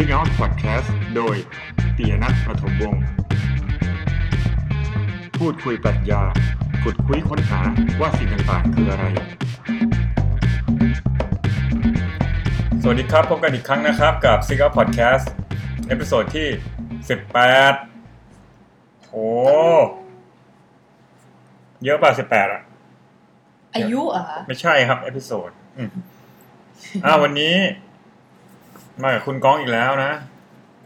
Speak Out Podcast โดยปิยณัฐ ประถมวงษ์พูดคุยปรัชญาขุดคุ้ยค้นหาว่าสิ่งต่างๆ คืออะไร สวัสดีครับ พบกันอีกครั้งนะครับกับ Speak Out Podcast episode ที่ 18โอ้เยอะป่ะ 18 อะ อายุเหรอะไม่ใช่ครับ episode อืมอ่าวันนี้ มากับคุณก้องอีกแล้วนะ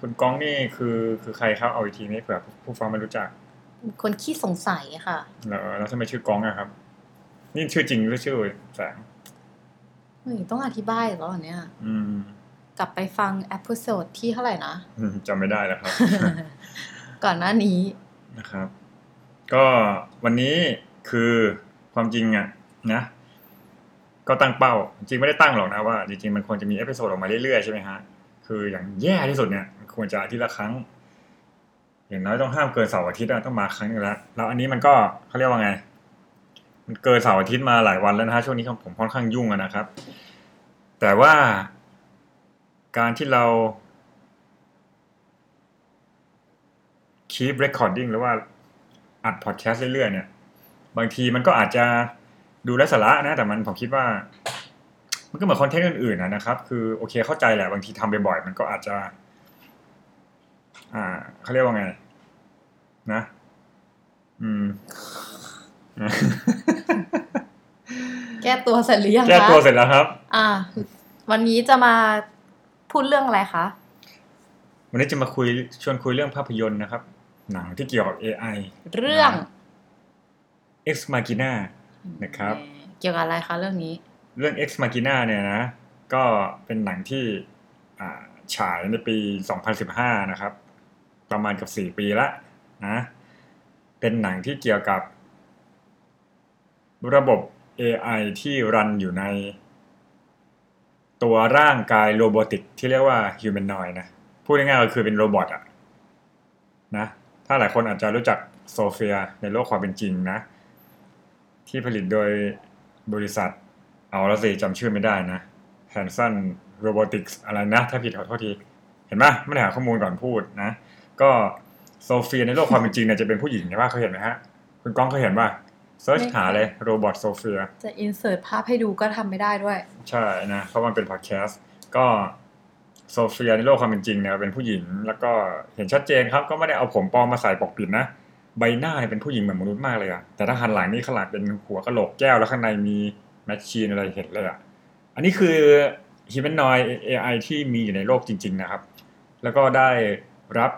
คุณก้องนี่คือคือใครครับเอาอีกทีนี้เผื่อผู้ฟังไม่รู้จัก คนขี้สงสัยอะค่ะ แล้วแล้วทำไมชื่อก้องอะครับ นี่ชื่อจริงหรือชื่อแฝงเฮ้ยต้องอธิบายเหรออันเนี้ยอืม กลับไปฟัง episode ที่เท่าไหร่นะ อืมจำไม่ได้แล้วครับ ก่อนหน้านี้นะครับ ก็วันนี้คือความจริงอะนะ ก็ตั้งเป้า จริงไม่ได้ตั้งหรอกนะว่า จริงๆมันควรจะมี episode ออกมาเรื่อยๆใช่ไหมฮะ คืออย่างแย่ที่สุดเนี่ยควรจะอาทิตย์ละครั้ง อย่างน้อยต้องห้ามเกินเสาร์อาทิตย์ต้องมาครั้งนึงแล้วแล้วอันนี้มันก็เขาเรียกว่าไง มันเกินเสาร์อาทิตย์มาหลายวันแล้วนะฮะช่วงนี้ผมค่อนข้างยุ่งนะครับ แต่ว่าการที่เรา keep recording หรือว่าอัดพอดแคสต์เรื่อยๆเนี่ย บางทีมันก็อาจจะ ดูไร้สาระนะ แต่มันผมคิดว่า มันก็เหมือนคอนเทนต์อื่นๆนะนะครับ คือโอเคเข้าใจแหละบางทีทำบ่อยๆมันก็อาจจะ อ่าเขาเรียกว่าไง นะ อืม แก้ตัวเสร็จหรือยังคะแก้ตัวเสร็จแล้วครับ อ่า วันนี้จะมาพูดเรื่องอะไรคะวันนี้จะมาคุยชวนคุยเรื่องภาพยนตร์นะครับ หนังที่เกี่ยวกับ AI เรื่อง Ex Machina นะครับ เกี่ยวกับอะไรคะเรื่องนี้ เรื่อง Ex Machina เนี่ยนะ ก็เป็นหนังที่อ่าฉายในปี 2015 นะครับ ประมาณกับ 4 ปีละนะ เป็นหนังที่เกี่ยวกับ ระบบ AI ที่รันอยู่ใน ตัวร่างกาย robotic ที่เรียกว่า humanoid นะ พูดง่ายๆก็คือเป็น robot อะนะ ถ้าหลายคนอาจจะรู้จักโซเฟียในโลกความเป็นจริงนะ ที่ผลิตโดยบริษัท เอาละสิจำชื่อไม่ได้นะ Hanson Robotics อะไรนะ ถ้าผิดขอโทษที เห็นไหมไม่ได้หาข้อมูลก่อนพูดนะ ก็โซเฟียในโลกความเป็นจริงเนี่ยจะเป็นผู้หญิงใช่ป่ะเคยเห็นไหมฮะ คุณก้องเคยเห็นป่ะ search ไม่เคยหาเลย robot โซเฟียจะอินเสิร์ตภาพให้ดูก็ทำไม่ได้ด้วย ใช่นะ เพราะมันเป็นพอดแคสต์ก็โซเฟียในโลกความเป็นจริงเนี่ยเป็นผู้หญิง แล้วก็เห็นชัดเจนครับ ก็ไม่ได้เอาผมปลอมมาใส่ปกปิดนะ ใบหน้าเนี่ยเป็นผู้หญิงเหมือนมนุษย์มากเลยอะแต่ถ้าหันหลังนี่ขนาดเป็นหัวกะโหลกแก้วแล้วข้างในมีแมชชีนอะไรเห็นเลยอะอันนี้คือ humanoid AI ที่มีอยู่ในโลกจริง ๆนะครับ แล้วก็ได้รับ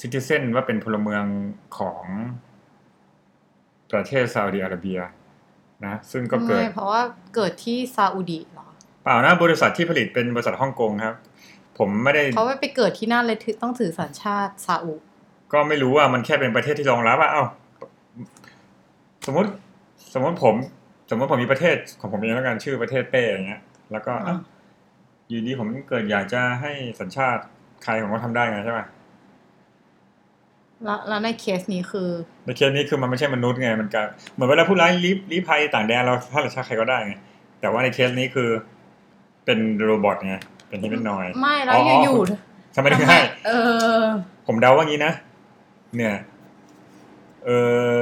ซิติเซนว่าเป็นพลเมืองของประเทศซาอุดิอาระเบียนะซึ่งก็เกิดไม่เพราะว่าเกิดที่ซาอุดีเหรอ เปล่านะบริษัทที่ผลิตเป็นบริษัทฮ่องกงครับ ผมไม่ได้เขาไปเกิดที่นั่นเลยถือต้องถือสัญชาติซาอุ ก็ไม่รู้ว่ามันแค่เป็นประเทศที่รองรับว่าเอ้าสมมติสมมติผม สมมติผมมีประเทศของผมเองแล้วกันชื่อประเทศเป้อย่างเงี้ย แล้วก็เอ้าอยู่ดีผมเกิดอยากจะให้สัญชาติใครผมก็ทำได้ไงใช่ไหมแล้วแล้วในเคสนี้คือในเคสนี้คือมันไม่ใช่มนุษย์ไงมันการเหมือนเวลาผู้ร้ายลี้ลี้ภัยต่างแดนเราถ้าเราชาติใครก็ได้ไงแต่ว่าในเคสนี้คือ เป็นโรบอทไงเป็นที่เป็นนอย ไม่แล้วอยู่ทำไมถึงทำไมให้เออ ผมเดาว่างี้นะ เนี่ย เออ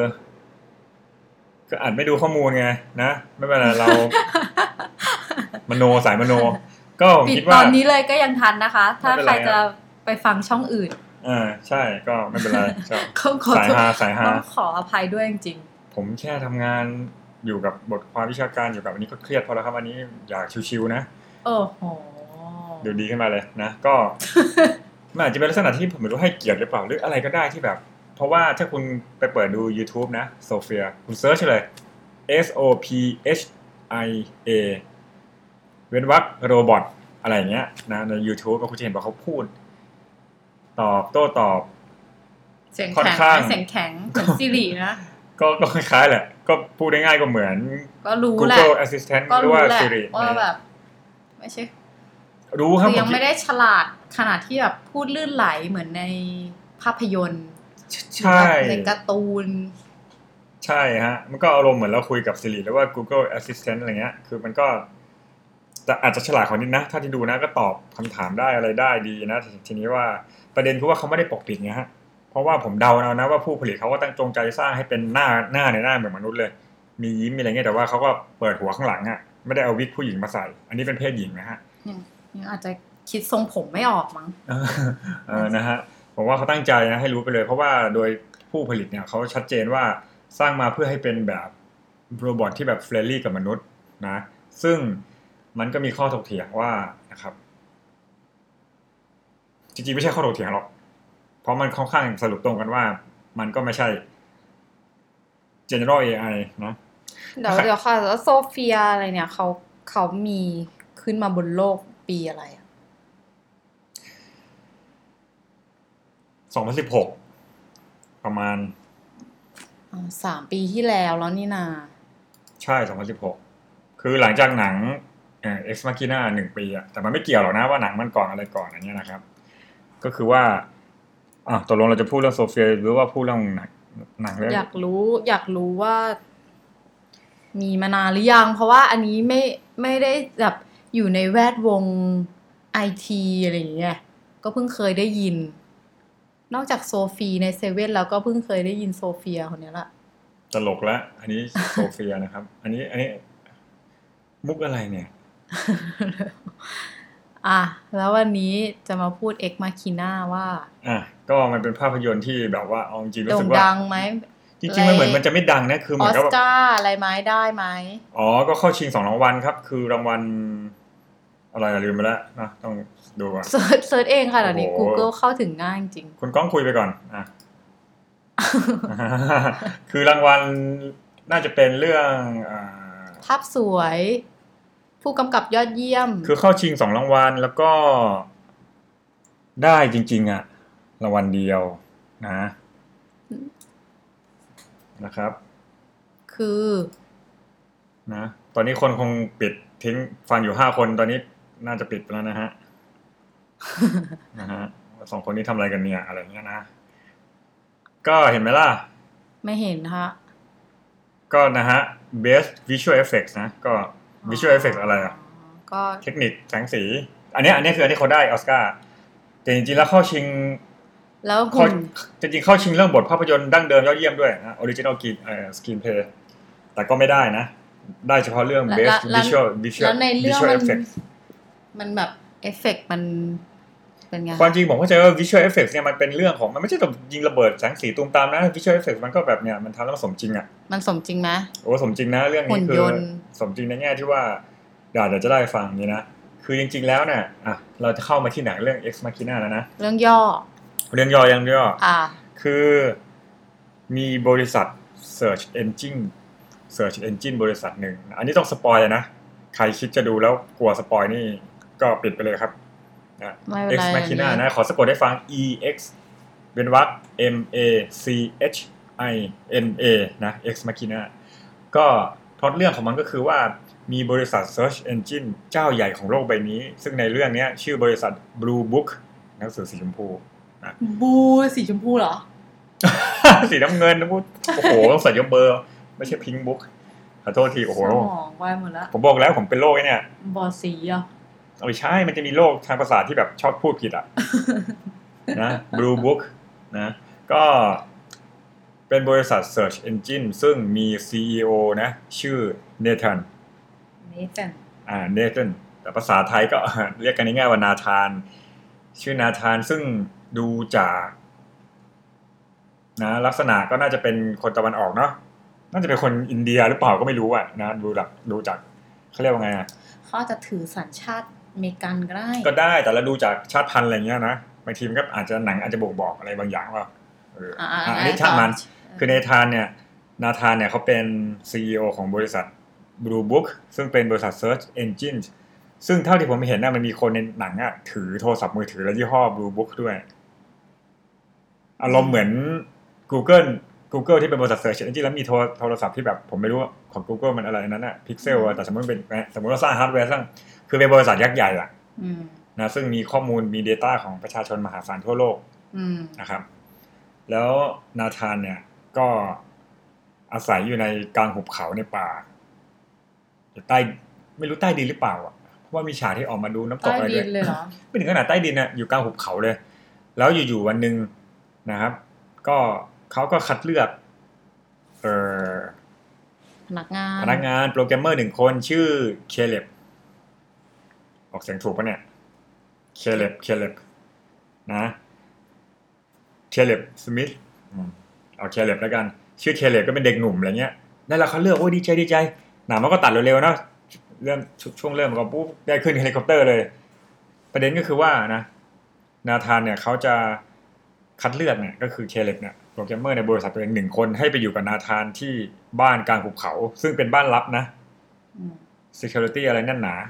ก็อาจไม่ดูข้อมูลไงนะไม่เป็นไรเรา มโนสายมโน ก็ผมคิดว่าปิดตอนนี้เลยก็ยังทันนะคะ ไม่เป็นใครจะไปฟังช่องอื่นอ่าใช่ก็ไม่เป็นไรก็ก็ขอโทษสายฮาสายฮาต้องขออภัยด้วยจริงผมแค่ทำงานอยู่กับบทความวิชาการอยู่กับอันนี้ก็เครียดพอแล้วครับอันนี้อยากชิวๆนะๆโอ้โหดูดีขึ้นมาเลยนะก็ มันอาจจะเป็นลักษณะที่ผมไม่รู้ให้เกียรติหรือเปล่าหรืออะไรก็ได้ที่แบบ เพราะว่าถ้าคุณไปเปิดดู YouTube นะโซเฟียคุณ search เลย S O P H I A เว้นวรรคโรบอทอะไรอย่างเงี้ยนะใน YouTube ก็คุณจะเห็นว่าเขาพูด ตอบโต้ตอบ เสียงค่อนแข็งข้าง เสียงแข็งเหมือนซิรินะ ก็ก็คล้ายๆแหละ ก็พูดได้ง่ายก็เหมือน ก็รู้แหละ Google Assistant ก็หรือรู้ว่า แหละ Siri ว่าแบบ ไม่ใช่ รู้ครับคือยังผคิไม่ได้ฉลาดขนาดที่แบบพูดลื่นไหลเหมือนในภาพยนตร์ใช่ในการ์ตูน ใช่ฮะ มันก็อารมณ์เหมือนเราคุยกับ Siri หรือว่า Google Assistant อะไรเงี้ย คือมันก็แต่อาจจะฉลาดกว่านิดนะ ถ้าที่ดูนะก็ตอบคำถามได้อะไรได้ดีนะทีทีนี้ว่าประเด็นคือว่าเขาไม่ได้ปกปิดไงฮะ เพราะว่าผมเดาเอานะว่าผู้ผลิตเขาก็ตั้งจงใจสร้างให้เป็นหน้าหน้าในหน้าเหมือนมนุษย์เลย มียิ้มมีอะไรเงี้ยแต่ว่าเขาก็เปิดหัวข้างหลังอะไม่ได้เอาวิกผู้หญิงมาใส่ อันนี้เป็นเพศหญิงนะฮะ ยังยังอาจจะคิดทรงผมไม่ออกมั้งเออเออนะฮะผมว่าเขาตั้งใจนะให้รู้ไปเลย เพราะว่าโดยผู้ผลิตเนี่ยเขาชัดเจนว่าสร้างมาเพื่อให้เป็นแบบ robot ที่แบบ friendly กับมนุษย์นะซึ่งมันก็มีข้อถกเถียงว่านะครับ จริงๆไม่ใช่ข้อถกเถียงหรอก เพราะมันค่อนข้างสรุปตรงกันว่า มันก็ไม่ใช่ general AI เนอะเดี๋ยวเดี๋ยวค่ะแล้วโซเฟียอะไรเนี่ยเขาเขามีขึ้นมาบนโลก ปีอะไรอะ2016ประมาณอ่าสามปีที่แล้วแล้วนี่นา ใช่2016คือหลังจากหนังเอ่อ็กซ์มาคิน่าหนึ่งปีอะแต่มันไม่เกี่ยวหรอกนะว่าหนังมันก่อนอะไรก่อนอันเนี้ยนะครับ ก็คือว่าอะตกลงเราจะพูดเรื่องโซเฟียหรือว่าพูดเรื่องหนังหนังเรื่องอยากรู้อยากรู้ว่า มีมานานหรือยัง เพราะว่าอันนี้ไม่ไม่ได้แบบ อยู่ในแวดวงไอทีอะไรอย่างเงี้ยก็เพิ่งเคยได้ยิน นอกจากโซฟีในเซเว่นแล้วก็เพิ่งเคยได้ยินโซเฟียคนเนี้ยละตลกแล้วอันนี้โซเฟียนะครับ อันนี้อันนี้มุกอะไรเนี่ย อะ แล้ววันนี้จะมาพูด Ex Machina ว่า อะ ก็มันเป็นภาพยนตร์ที่แบบว่าเอาจริงๆรู้สึกว่าโด่งดังไหมจริงๆมันเหมือนมันจะไม่ดังนะ คือเหอมือนกับว่าออสการ์อะไรไหมได้ไหมอ๋อ ก็เข้าชิงสองรางวัลครับ คือรางวัล อะไรอะลืมไปแล้วนะต้องดูก่อน search search เองค่ะเดี๋ยวนี้โอ้โห Google เข้าถึงง่ายจริง คุณก้องคุยไปก่อนอะคือรางวัลน่าจะเป็นเรื่องอ่าภาพสวย ผู้กำกับยอดเยี่ยม คือเข้าชิงสองรางวัลแล้วก็ได้จริง ๆอะรางวัลเดียวนะนะครับ คือ นะ ตอนนี้คนคงปิดทิ้งฟังอยู่ห้าคนตอนนี้ น่าจะปิดไปแล้วนะฮะนะฮะสองคนนี้ทำอะไรกันเนี่ยอะไรเงี้ยนะ ก็เห็นไหมล่ะ ไม่เห็นฮะ ก็นะฮะ best visual effects นะ ก็ visual effects อะไรอะก็เทคนิคแสงสี อันเนี้ยอันเนี้ยคืออันที่เขาได้ออสการ์แต่จริงๆแล้วเข้าชิงแล้วเข้าหุ่นจริงๆเข้าชิงเรื่องบทภาพยนตร์ดั้งเดิมยอดเยี่ยมด้วยนะ original screen เอ่อ screenplay แต่ก็ไม่ได้นะ ได้เฉพาะเรื่องแล้ว best แล้ว visual visual แล้วในเรื่อง visual มัน effects มันแบบเอฟเฟกต์มันเป็นไงความจริงผมเข้าใจว่า visual effects เนี่ยมันเป็นเรื่องของมันไม่ใช่แบบยิงระเบิดแสงสีตูมตามนะ visual effects มันก็แบบเนี่ยมันทำแล้วมันสมจริงอะมันสมจริงไหมโอ้สมจริงนะเรื่องนี้คือหุ่นยนต์สมจริงในแง่ที่ว่าเดี๋ยวเดี๋ยวจะได้ฟังนี้นะคือจริงๆแล้วเนี่ยอะเราจะเข้ามาที่หนังเรื่อง Ex Machina แล้วนะเรื่องย่อ เรื่องย่อยังย่ออ่า คือมีบริษัท Search Engine Search Engine บริษัทหนึ่ง อันนี้ต้อง spoil เลยนะ ใครคิดจะดูแล้วกลัว spoil นี่ ก็ปิดไปเลยครับนะไม่เป็น Ex ไร Machina อันนี้นะ ขอสะกดให้ฟัง E X เป็นวรรค M A C H I N A นะ Ex Machina ก็พล็อตเรื่องของมันก็คือว่ามีบริษัท Search Engine เจ้าใหญ่ของโลกใบนี้ ซึ่งในเรื่องเนี้ยชื่อบริษัท Blue Book หนังสือสีชมพูบูสีชมพูเหรอ สีน้ำเงินนะพูดโอ้โหต้องใส่ยกเบอร์ ไม่ใช่พิงบุ๊กขอโทษที โอ้โหสมองวายหมดแล้วผมบอกแล้วผมเป็นโรคไอ้เนี่ย บอดสีอะเอา ไม่ใช่มันจะมีโรคทางประสาทที่แบบชอบพูดผิดอะนะ Blue Book นะก็เป็นบริษัท Search Engine ซึ่งมี CEO นะ ชื่อเน t ันนี่แฟนอ่าเน t ันแต่ภาษาไทยก็เรียกกันง่ายๆว่านาธาน ชื่อนาธานซึ่งดูจากนะลักษณะก็น่าจะเป็นคนตะวันออกเนาะน่าจะเป็นคนอินเดียหรือเปล่าก็ไม่รู้อะนะดูจากดูจากเขาเรียกว่าไงอะเขาอาจจะถือสัญชาติอ เมริกันก็ได้ก็ได้แต่เราดูจากชาติพันธุ์อะไรเงี้ยนะบางทีมันก็อาจจะหนังอาจจะบ่งบอกอะไรบางอย่างว่าเอออ่าอะอันนี้ช่างมันคือเนธานเนี่ยนาธานเนี่ยเขาเป็น CEO ของบริษัท Blue Book ซึ่งเป็นบริษัท Search Engine ซึ่งเท่าที่ผมเห็นนะมันมีคนในหนังอะถือโทรศัพท์มือถือและยี่ห้อ Blue Book ด้วย อารมณ์เหมือน Google Google ที่เป็นบริษัท Search Engine แล้วมีโทรโทรศัพท์ที่แบบ ผมไม่รู้ว่าของ Google มันอะไรนั้นอะ Pixel อะแต่สมมติเป็นสมมติว่าสร้างฮาร์ดแวร์สร้าง คือเป็นบริษัทยักษ์ใหญ่อะอืมนะซึ่งมีข้อมูลมี Data ของประชาชนมหาศาลทั่วโลกอืมนะครับ แล้วนาธานเนี่ยก็อาศัยอยู่ในกลางหุบเขาในป่าอยู่ใต้ไม่รู้ใต้ดินหรือเปล่าอะเพราะว่ามีฉากที่ออกมาดูน้ำตกใต้อะไรด้วยดินเลยเหรอไม่ถึงขนาดใต้ดินอะอยู่กลางหุบเขาเลย แล้วอยู่ๆวันหนึ่งนะครับ ก็เขาก็คัดเลือกเอ่อพนักงานพนักงานโปรแกรมเมอร์หนึ่งคนชื่อเคเลบอ อกเสียงถูกปะเนี่ย เคเลบ เคเลบ นะ เคเลบ สมิธเอาเคเลบแล้วกัน ชื่อเคเลบก็เป็นเด็กหนุ่มอะไรเงี้ย นั่นแหละเขาเลือก โอ้ดีใจดีใจ หนังมันก็ตัดเร็วๆนะเริ่มช่วงเริ่มก็ปุ๊บได้ขึ้นเฮลิคอปเตอร์เลย ประเด็นก็คือว่านะ นาธานเนี่ยเขาจะคัดเลือกเนี่ยก็คือเคเลบเนี่ยโปรแกรมเมอร์ในบริษัทตัวเองหนึ่งคนให้ไปอยู่กับนาธานที่บ้านกลางหุบเขา ซึ่งเป็นบ้านลับนะอืม security อะไรแน่นหนานะ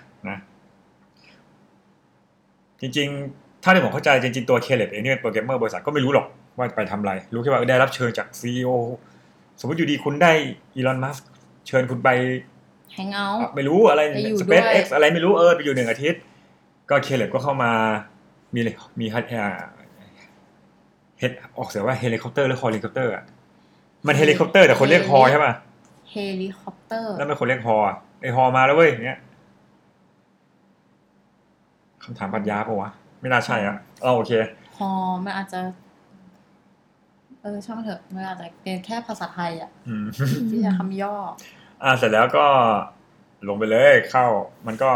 จริงๆ ถ้าที่ผมเข้าใจจริงๆตัวเคเลบเองเนี่ยโปรแกรมเมอร์บริษัทก็ไม่รู้หรอกว่าไปทำอะไร รู้แค่ว่าได้รับเชิญจาก CEO สมมติอยู่ดีคุณได้ Elon Musk เชิญคุณไป hang out ไม่รู้อะไรไปอยู่ SpaceX ด้วยอะไรไม่รู้เออไปอยู่หนึ่งอาทิตย์ ก็เคเลบก็เข้ามามีมีฮัทเฮดออกเสียงว่าเฮลิคอปเตอร์หรือฮอลิคอปเตอร์อะมันเฮลิคอปเตอร์แต่คนเรียกฮอใช่ป่ะเฮลิคอปเตอร์แล้วมันคนเรียกฮอไอฮอมาแล้วเว้ยอย่างเงี้ย คำถามปัญญาปะวะ ไม่น่าใช่อะเอาโอเคฮอมันอาจจะเออช่างมันเถอะมันอาจจะเป็นแค่ภาษาไทยอะอืมที่จะคำย่อ อ่าเสร็จแล้วก็ลงไปเลยเข้า มันก็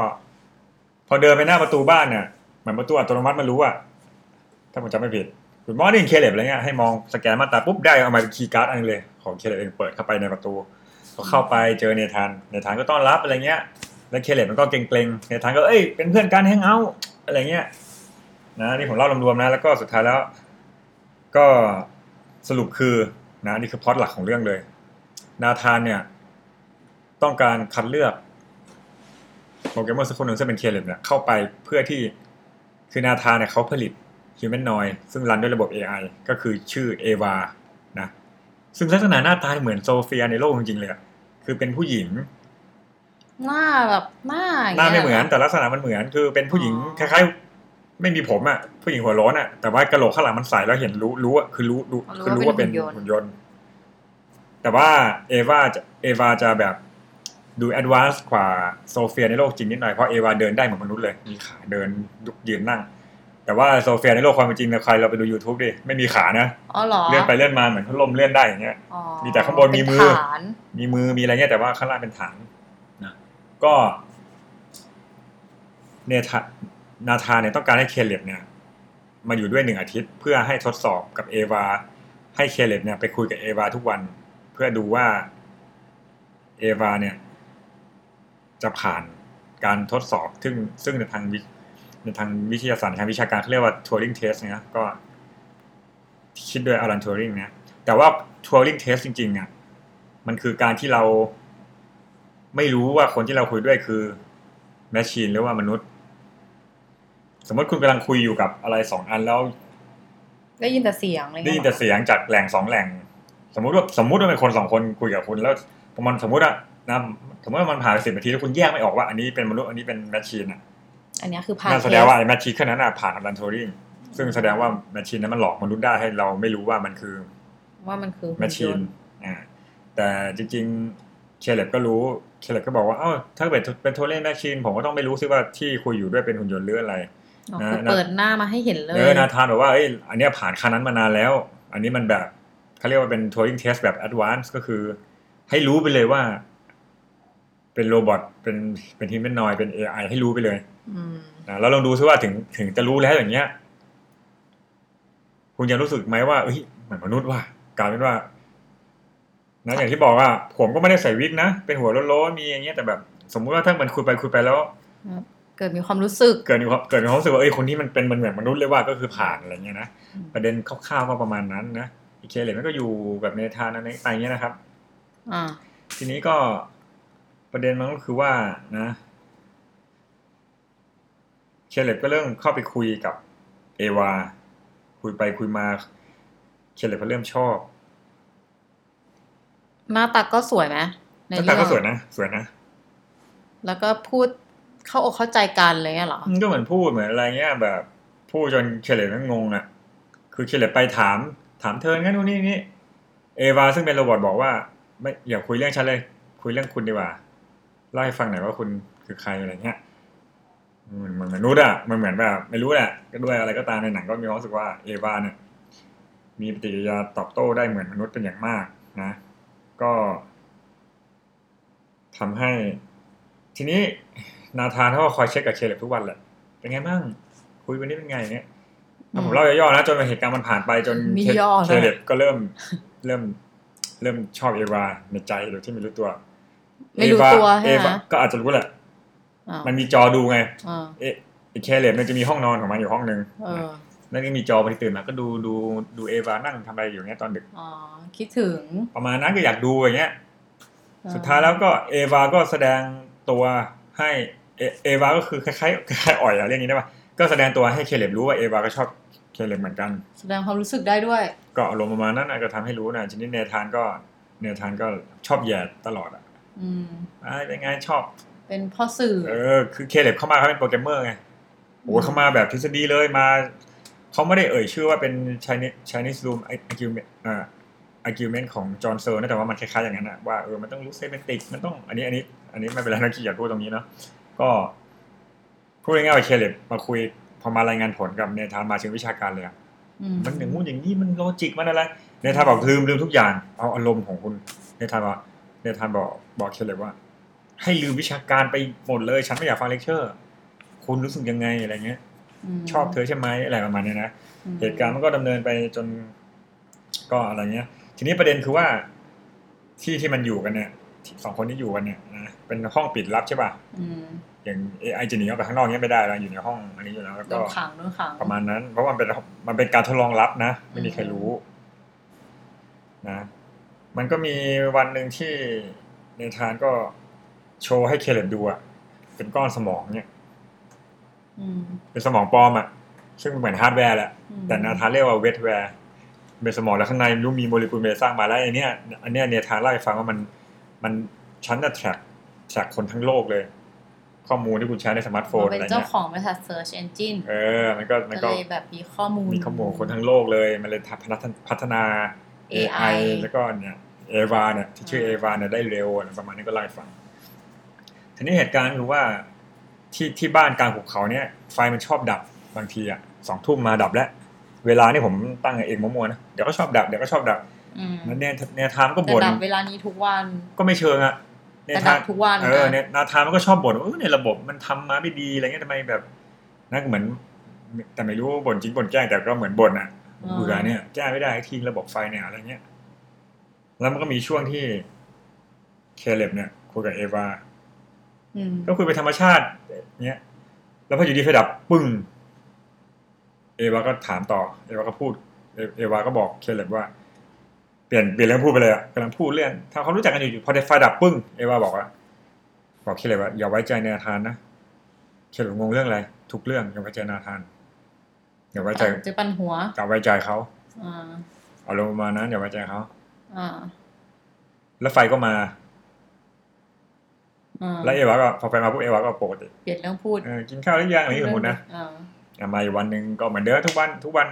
พอเดินไปหน้าประตูบ้านเนี่ยเหมือนประตูอัตโนมัติมันรู้อะถ้าผมจำไม่ผิดคุณ morning เคเลบอะไรเงี้ยให้มองสแกนตาปุ๊บได้เอามาเป็นคีย์การ์ดอันนึงเลย ของเคเลบเองเปิดเข้าไปในประตู ก็เข้าไปเจอเนธานเนธานก็ต้อนรับอะไรเงี้ย แล้วเคเลบมันก็เกรงๆเนธานก็เอ้ยเป็นเพื่อนกัน hang out อะไรเงี้ยนะนี่ผมเล่ารวมๆนะ แล้วก็สุดท้ายแล้ว ก็สรุปคือนะนี่คือพล็อตหลักของเรื่องเลย นาธานเนี่ย ต้องการคัดเลือกโปรแกรมเมอร์สักคนหนึ่งซึ่งเป็นเคเลบเนี่ยเข้าไปเพื่อที่คือนาธานเนี่ยเขาผลิต Humanoid ซึ่งรันด้วยระบบ AI ก็คือชื่อเอวานะซึ่งลักษณะหน้าตาเหมือนโซเฟียในโลกจริงๆเลยคือเป็นผู้หญิง หน้าแบบหน้าย่งหน้างี้ยไม่เหมือนแต่ลักษณะมันเหมือนคือเป็นผู้หญิงคล้ายๆ ไม่มีผมอะ ผู้หญิงหัวโล้นอะ แต่ว่ากะโหลกข้างหลังมันใสแล้วเห็นรู้รู้อะคือรู้รู้คือรู้ว่าเป็นหุ่นยนต์แต่ว่าเอวาจะเอวาจะแบบดู advance กว่าโซเฟียในโลกจริงนิดหน่อย เพราะเอวาเดินได้เหมือนมนุษย์เลย มีขาเดินลุกยืนนั่ง แต่ว่าโซเฟียในโลกความเป็นจริงเนี่ยใครเราไปดู YouTube ดิ ไม่มีขานะอ๋อเหรอเลื่อนไปเลื่อนมาเหมือนพัดลมเลื่อนได้อย่างเงี้ยอ๋อมีแต่ข้างบนมีมือเป็นฐานมีมือมีอะไรเงี้ยแต่ว่าข้างล่างเป็นฐานนะ ก็เนธานาธาเนี่ยต้องการให้เคเลบเนี่ยมาอยู่ด้วยหนึ่งอาทิตย์ เพื่อให้ทดสอบกับเอวา ให้เคเลบเนี่ยไปคุยกับเอวาทุกวัน เพื่อดูว่าเอวาเนี่ย จะผ่านการทดสอบซึ่งซึ่งในทางวิในทางวิทยาศาสตร์ทางวิชาการเขาเรียกว่า Turing Test นะก็คิดโดยอลันทูริงนะแต่ว่า Turing Test จริงๆอะมันคือการที่เรา ไม่รู้ว่าคนที่เราคุยด้วยคือmachine หรือว่ามนุษย์ สมมติคุณกำลังคุยอยู่กับอะไรสองอันแล้ว ได้ยินแต่เสียงอะไรได้เงี้ยิยนแต่เสียงจากแหล่งสองแหล่ง สมมุติว่าสมมุติว่าเป็นคนสองคนคุยกับคุณแล้วประมาณสมมุติอะนะสมมติว่ามันผ่านสิบนาทีแล้วคุณแยกไม่ออกว่าอันนี้เป็นมนุษย์อันนี้เป็น machine อะอันเนี้ยคือผ่านนั่นแสดงว่าไอ้แมชชีนแค่นั้นอะผ่านอัลลันโทริงซึ่งแสดงว่าแมชชีนนั้นมันหลอกมนุษย์ได้ให้เราไม่รู้ว่ามันคือ ว่ามันคือ machineอ่าแต่จริงๆเคเลบก็รู้ เคเลบก็บอกว่าเอ้าถ้าเป็นเป็น Turing machine ผมก็ต้องไม่รู้ซิว่าที่คุยอยู่ด้วยเป็นหุ่นยนต์หรืออะไรอ๋อนะคือนะเปิดหน้ามาให้เห็นเลยเออนาธานบอกว่าเอ้ยอันเนี้ยผ่านขั้นนั้นมานานแล้ว อันนี้มันแบบเขาเรียกว่าเป็น Turing Test แบบ Advanced ก็คือ ให้รู้ไปเลยว่า เป็น robot เป็นเป็น humanoid เป็น AI ให้รู้ไปเลยอืมนะแล้วลองดูซิว่าถึงถึงจะรู้แล้วอย่างเงี้ย คุณยังรู้สึกไหมว่าเอ้ยเหมือนมนุษย์ว่ะกลายเป็นว่า นะอย่างที่บอกว่าผมก็ไม่ได้ใส่วิกนะ เป็นหัวโล้นๆมีอย่างเงี้ยแต่แบบ สมมุติว่าถ้ามันคุยไปคุยไปแล้ว เกิดมีความรู้สึก เกิดมีความเกิดมีความรู้สึกว่าเอ้ยคนนี้มันเป็นมันเหมือนมนุษย์เลยว่าก็คือผ่านอะไรเงี้ยนะอืมประเด็นคร่าวๆก็ประมาณนั้นนะอีเคเลมันก็อยู่แบบในทานอะไรอะไรเงี้ยนะครับอ่าทีนี้ก็ประเด็นมันก็คือว่านะเคเลบก็เริ่มเข้าไปคุยกับเอวาคุยไปคุยมา เคเลบก็เริ่มชอบ หน้าตาก็สวยไหมในหน้าเรื่ตาองก็สวยนะ สวยนะแล้วก็พูดเข้าอกเข้าใจกันเลยอะเหรอ มันก็เหมือนพูดเหมือนอะไรเงี้ยแบบพูดจนเคเลบมันงงอะ คือเคเลบไปถาม ถามเธองั้นนู่นนี่นี่เอวาซึ่งเป็นโรบอทบอกว่าไม่อย่าคุยเรื่องฉันเลย คุยเรื่องคุณดีกว่าเล่าให้ฟังหน่อยว่าคุณคือใครอะไรเงี้ยเหมือนเหมือนมนุษย์อะมันเหมือนแบบ ไม่รู้แหละก็ด้วยอะไรก็ตามในหนังก็มีความรู้สึกว่าเอวาเนี่ย มีปฏิกิริยาตอบโต้ได้เหมือนมนุษย์เป็นอย่างมากนะ ก็ทำให้ ทีนี้นาธานเขาก็คอยเช็คกับเคเลบทุกวันแหละ เป็นไงบ้างคุยวันนี้เป็นไงเนี่ยอะผมเล่าย่อๆนะจนเหตุการณ์มันผ่านไปจนมีเคย่อเคด้วยเลบก็เริ่มเริ่ม เริ่มชอบเอวาในใจโดยที่ไม่รู้ตัวไม่รู้ตัวเอใช่ไหมวาก็อาจจะรู้แหละอ้าวมันมีจอดูไงอ่าเอไอเคเลบมันจะมีห้องนอนของมันอยู่ห้องหนึ่ง เออแล้วก็มีจอพอดีตื่นมาก็ดูดูดูเอวานั่งทำอะไรอยู่เงี้ยตอนดึกอ๋อคิดถึง ประมาณนั้นก็อยากดูอย่างเงี้ยอ่สุดท้ายแล้วก็เอวาก็แสดงตัวให้เอเอวาก็คือคล้ายๆคล้ายๆอ่อยอะเรียกอย่างนี้ได้ปะก็แสดงตัวให้เคเลบรู้ว่าเอวาก็ชอบเคเลบเหมือนกัน แสดงความรู้สึกได้ด้วย ก็อารมณ์ประมาณนั้นนะก็ทำให้รู้นะทีนี้เนธานก็เนธานก็ชอบแย่ตลอดอะอืมอ่าเป็นไงชอบ เป็นพ่อสื่อ เออคือเคเลบเข้ามาเขาเป็นโปรแกรมเมอร์ไงโอ้เขามาแบบทฤษฎีเลยมา เขาไม่ได้เอ่ยชื่อว่าเป็น Chinese Chinese Room argument อ่า argument ของจอห์นเซิร์ลนะแต่ว่ามันคล้ายๆอย่างนั้นนะว่าเออมันต้องรู้ semantic มันต้องอันนี้อันนี้ อันนี้ไม่เป็นไรนะขี้เกียจพูดตรงนี้เนาะก็พูดง่ายๆว่าเคเลบมาคุยพอมารายงานผลกับเนธานมาเชิงวิชาการเลยอะอืมมันอย่างงู้นอย่างนี้มัน logic มันอะไรเนธานบอกลืมลืมทุกอย่างเอาอารมณ์ของคุณเนธานบอกเนธานบอกบอกเคเลบว่า ให้ลืมวิชาการไปหมดเลย ฉันไม่อยากฟังเลคเชอร์ คุณรู้สึกยังไงอะไรเงี้ยม ชอบเธอใช่ไหมอะไรประมาณเนี้ยนะอืมเหตุการณ์มันก็ดำเนินไปจน ก็อะไรเงี้ย ทีนี้ประเด็นคือว่าที่ที่มันอยู่กันเนี่ยที่สองคนที่อยู่กันเนี่ยนะเป็นห้องปิดลับใช่ป่ะอืมอย่าง AI จะหนีออกไปข้างนอกเนี้ยไม่ได้แล้วอยู่ในห้องอันนี้อยู่แล้วแล้วโดก็นขังโดนขังประมาณนั้น เพราะว่ามันเป็นมันเป็นการทดลองลับนะไม่มีใครรู้ นะ มันก็มีวันหนึ่งที่เนธานก็โชว์ให้เคเลบดูอะเป็นก้อนสมองเนี่ยอืม เป็นสมองปลอมอะซึ่งเหมือนฮาร์ดแวร์แหละอืมแต่นาธานเรียกว่า wetware เป็นสมองแล้วข้างในไม่รู้มีโมเลกุลเมสร้างมาแล้วไอันเนี้ยอันเนี้ยเนธานเล่าให้ฟังว่ามันมันชั้นจะแทร็กแทร็กคนทั้งโลกเลย ข้อมูลที่คุณใช้ในสมาร์ทโฟนเป็อะไรนเจ้าเงี้ยของบริษัท Search Engine เออ มันก็มันก็ก็เลยแบบมีข้อมูล มีข้อมูลคนทั้งโลกเลย มันเลยพัฒนาพัฒนา AI AI แล้วก็เนี่ยเอวาเนี่ยที่ชื่อเออ่าวาเนี่ยได้เร็วอะไรประมาณนี้ก็เล่าให้ฟังทีนี้เหตุการณ์คือว่า ที่ที่บ้านกลางภูเขาเนี่ยไฟมันชอบดับบางทีอะสองทุ่มมาดับแล้ว เวลานี่ผมตั้งเองมั่วๆนะเดี๋ยวก็ชอบดับเดี๋ยวก็ชอบดับอืมแล้วเนี่ยเนี่ยทามก็แต่บ่นดับเวลานี้ทุกวันก็ไม่เชิงอะเนี่ยแต่ทาดัมบทุกวันเออนะเนี่ยนาธานมันก็ชอบบ่นว่าเออในระบบมันทำมาไม่ดีอะไรเงี้ยทำไมแบบนั่นเหมือน แต่ไม่รู้ว่าบ่นจริงบ่นแกล้งแต่ก็เหมือนบ่นอะเบื่อเนี่ยแก้ไม่ได้ทิ้งระบบไฟเนี่ยอะไรเงี้ยแล้วมันก็มีช่วงที่เคเลบเนี่ยคุยกับเอวาอืม ก็คุยไปธรรมชาติเนี้ย แล้วพออยู่ดีไฟดับปึ้ง เอวาก็ถามต่อ เอวาก็พูด เอเอวาก็บอกเคเลบว่า เปลี่ยนเปลี่ยนเรื่องพูดไปเลยอะกำลังพูดเรื่องถ้าเขารู้จักกันอยู่พอไฟดับปึ้ง เอวาบอกว่าบอกเคเลบว่าอย่าไว้ใจนาธานนะเคเลบงงเรื่องอะไรทุกเรื่องอย่าไว้ใจนาธานอย่าไว้ใจเจะปันหัวอย่าไว้ใจเขาอ่าเอาลงมาณนั้นอย่าไว้ใจเขาอ่าแล้วไฟก็มาอ่า แล้วเอวาก็พอไฟมาปุ๊บเอวาก็ปกติเปลี่ยนเรื่องพูดเออกินข้าวหรือยังอะไรอย่างนี้สมมตินะอ่าอะมาอีกวันหนึ่งก็เหมือนเดิมทุกวันทุกวัน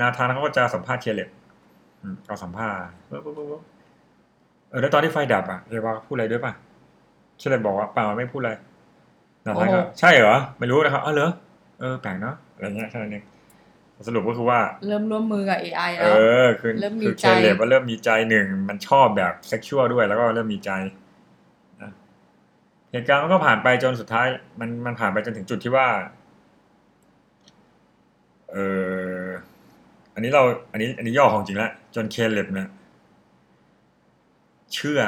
นาธานเขาก็จะสัมภาษณ์เคเลบอืมก็สัมภาษณ์ปุ๊บปุ๊บปุ๊บปุ๊บเออแล้วตอนที่ไฟดับอะเอวาพูดอะไรด้วยป่ะเคเลบบอกว่าเปล่าไม่พูดอะไรนาธานก็ใช่เหรอไม่รู้นะครับอ๋อเหรอเออแปลกเนาะอะไรเงี้ยแค่นั้นเองสรุปก็คือว่า เริ่มร่วมมือกับ AI เอแล้วอคือเริ่มมีคือใจเคเลบว่าเริ่มมีใจหนึ่งมันชอบแบบเซ็กชวลด้วยแล้วก็เริ่มมีใจนะ เหตุการณ์มันก็ผ่านไปจนสุดท้าย มันมันผ่านไปจนถึงจุดที่ว่า เอออันนี้เราอันนี้อันนี้ย่อของจริงแล้วจนเคเลบเนี่ยเชื่อ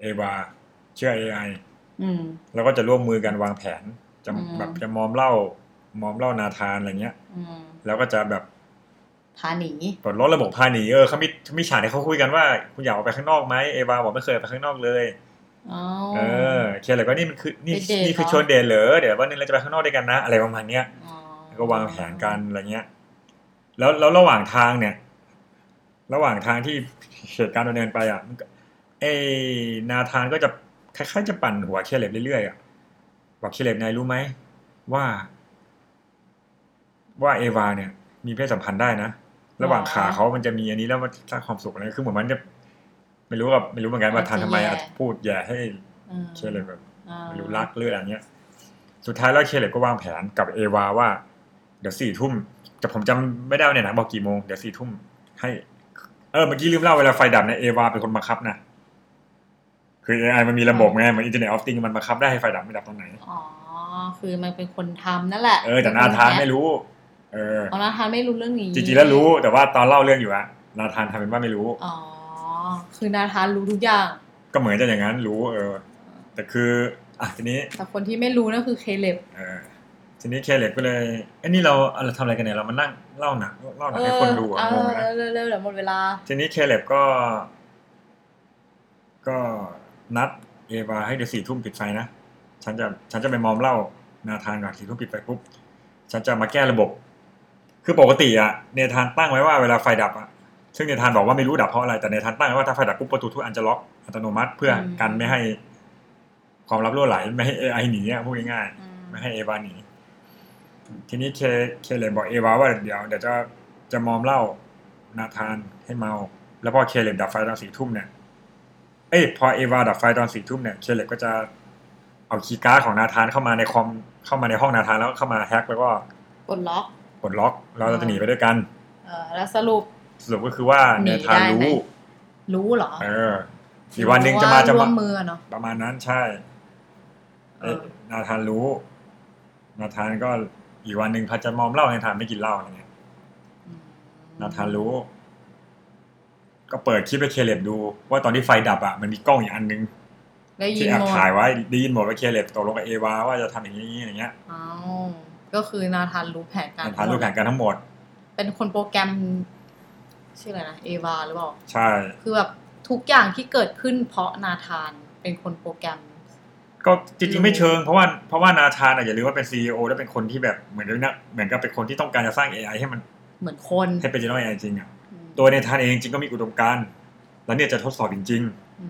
เอวาเชื่อ AI อืมแล้วก็จะร่วมมือกันวางแผนจะแบบจะมอมเล่ามอมเล่านาธานอะไรเงี้ยอืมแล้วก็จะแบบ พาหนีปลดล็อกระบบพาหนีเออเขามีเขามีฉากที่เขาคุยกันว่า คุณอยากออกไปข้างนอกไหมเอวาบอกไม่เคยไปข้างนอกเลยอ๋อเออเคเลยก็นี่มันคือนี่ไปเดทนี่คือเหรอชวนเดทเหรอเดี๋ยววันหนึงเราจะไปข้างนอกด้วยกันนะ อะไรประมาณเนี้ยอ๋อแล้วก็วางแผนกันอะไรเงี้ย แล้วแล้วระหว่างทางเนี่ย ระหว่างทางที่เหตุการณ์ดำเนินไปอะมันก็เอนาธานก็จะคล้ายๆจะปั่นหัวเคเลบเรื่อยๆอะบอกเคเลบนายรู้ไหมว่า ว่าเอวาเนี่ย มีเพศสัมพันธ์ได้นะ ระหว่างขาเขามันจะมีอันนี้แล้วมันสร้างความสุขอะไรคือเหมือนมันจะไม่รู้กับไม่รู้เหมือนกันว่าทานทำไมอะพูดแย่ให้อืมเคเลบแบบอ่าไม่รู้รักเลือดอะไรเงี้ย สุดท้ายแล้วเคเลบก็วางแผนกับเอวาว่า เดี๋ยวสี่ทุ่มแต่ผมจำไม่ได้ว่าเนี่ยนะบอกกี่โมงเดี๋ยวสี่ทุ่มให้เออเมื่อกี้ลืมเล่าเวลาไฟดับเนี่ยเอวาเป็นคนบังคับนะคือ AI มันมีระบบไงเหมือนอินเทอร์เน็ตออฟติงมันบังคับได้ให้ไฟดับไม่ดับตรงไหนอ๋อคือมันเป็นคนทำนั่นแหละเออแต่นาธานไม่รู้ เอออ๋อนาธานไม่รู้เรื่องนี้จริงๆแล้วรู้แต่ว่าตอนเล่าเรื่องอยู่อะนาธานทำเป็นว่าไม่รู้อ๋อคือนาธานรู้ทุกอย่าง ก็เหมือนจะอย่างนั้นรู้เออ แต่คืออะทีนี้แต่คนที่ไม่รู้นั่นคือเคเลบเออทีนี้เคเลบก็เลยไอ้ยนี่เราเราทำอะไรกันเนี่ยเรามานั่งเล่าหนังเล่าหนังให้คนดูอะเองงอนะเร็วๆเร็วๆเดี๋ยวหมดเวลา ทีนี้เคเลบก็ ก็นัดเอวาให้เดี๋ยวสี่ทุ่มปิดไฟนะฉันจะฉันจะไปมอมเหล้านาธานก่อนสี่ทุ่มปิดไฟปุ๊บฉันจะมาแก้ระบบ คือปกติอะเนธานตั้งไว้ว่าเวลาไฟดับอะซึ่งเนธานบอกว่าไม่รู้ดับเพราะอะไรแต่เนธานตั้งไว้ว่าถ้าไฟดับปุ๊บประตูทุกอันจะล็อกอัตโนมัติเพื่ออมกันไม่ให้ความลับรั่วไหลไม่ให้ AI หนีอะพูดง่ายอืมๆไม่ให้เอวาหนีทีนี้เคเคเลบบอกเอวาว่าเดี๋ยวเดี๋ยวจะจะมอมเหล้านาธานให้เมา แล้วพอเคเลบดับไฟตอนสี่ทุ่มเนี่ย เอ้ยพอเอวาดับไฟตอนสี่ทุ่มเนี่ยเคเลบก็จะเอาคีย์การ์ดของนาธานเข้ามาในคอมเข้ามาในห้องนาธานแล้วเข้ามา hack แล้วก็ก็ปลดล็อกก ดล็อก เราจะหนีไปด้วยกันเออแล้วสรุปสรุปก็คือว่าหนีเนธานได้ไหมรู้ รู้เหรอ เอออีกวันหนึ่งจะมาจะร่วมามมือเนาะประมาณนั้นใช่เอ้ยเออนาธานรู้ นาธานก็อีกวันหนึ่งพัดจะมอมเหล้านาธานไม่กินเหล้าอะไรเงี้ยอืมนาธานรู้ ก็เปิดคลิปให้เคเลบดู ว่าตอนที่ไฟดับอะมันมีกล้องอีกอันนึงได้ยิที่นแอบหมดถ่ายไว้ได้ยินหมดว่าเคเลบตกลงกับเอวาว่าจะทำอย่างนี้อย่างเงี้ยอ้าว ก็คือนาธานรู้แผนการนาธานรู้แผนการทั้งหมด เป็นคนโปรแกรมชื่ออะไรนะเอวาหรือเปล่าใช่ คือแบบทุกอย่างที่เกิดขึ้นเพราะนาธานเป็นคนโปรแกรม ก็จริงๆไม่เชิง เพราะว่าเพราะว่านาธานอะอย่าลืมว่าเป็นซีอและเป็นคนที่แบบเหมือนกับนะเหมือนกับเป็นคนที่ต้องการจะสร้าง AI ให้มันเหมือนคนให้เป็น general AI จริงอะอืมตัวเนธานเองจริงก็มีอุดมการณ์แล้วเนี่ยจะทดสอบจริงอื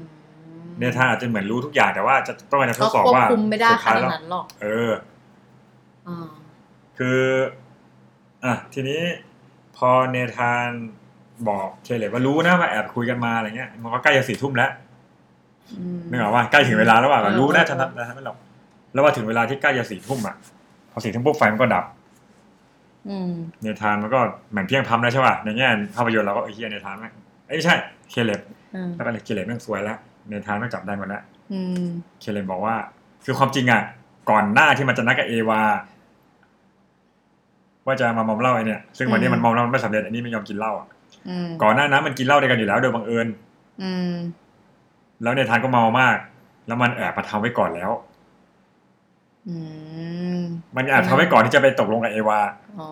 มๆเนธานอาจจะเหมือนรู้ทุกอย่างแต่ว่าจะต้องการจะทก็ดสอบควบว่าคุมไม่ได้สุขท้ายนาดแล้วนั้นหรอกเอออ่า คืออะทีนี้พอเนธานบอกเคเลบว่ารู้นะว่าแอบคุยกันมาอะไรเงี้ย มันก็ใกล้จะสี่ทุ่มแล้วอืมนึกออกว่าใกล้ถึงเวลาแล้วว่าเออรู้นะเออฉันทำทำไม่หรอกแล้วว่าถึงเวลาที่ใกล้จะสี่ทุ่มอะพอสี่ทุ่มปุ๊บไฟมันก็ดับอืมเนธานมันก็เหมือนเพียงพำแล้วใช่ป่ะในแง่ภาพยนตร์เราก็เออเฮียเนธานแม่งเอ้ยไม่ใช่เคเลบอืมแล้วก็เลยเคเลบแม่งสวยแล้วเนธานต้องจับได้หมดแล้วอืมเคเลบบอกว่า คือความจริงอะก่อนหน้าที่มันจะนัดกับเอวา ว่าจะมามอมเหล้าไอเนี่ยซึ่งวันนี้อืมมันมอมเหล้าไม่สำเร็จอันนี้ไม่ยอมกินเหล้าอะอืมก่อนหน้านั้นมันกินเหล้าด้วยกันอยู่แล้วโดยบังเอิญอืมแล้วเนธานก็เมามาก แล้วมันแอบมาทำไว้ก่อนแล้วอืมมันแอบทำไว้ก่อนที่จะไปตกลงกับเอวาอ๋อ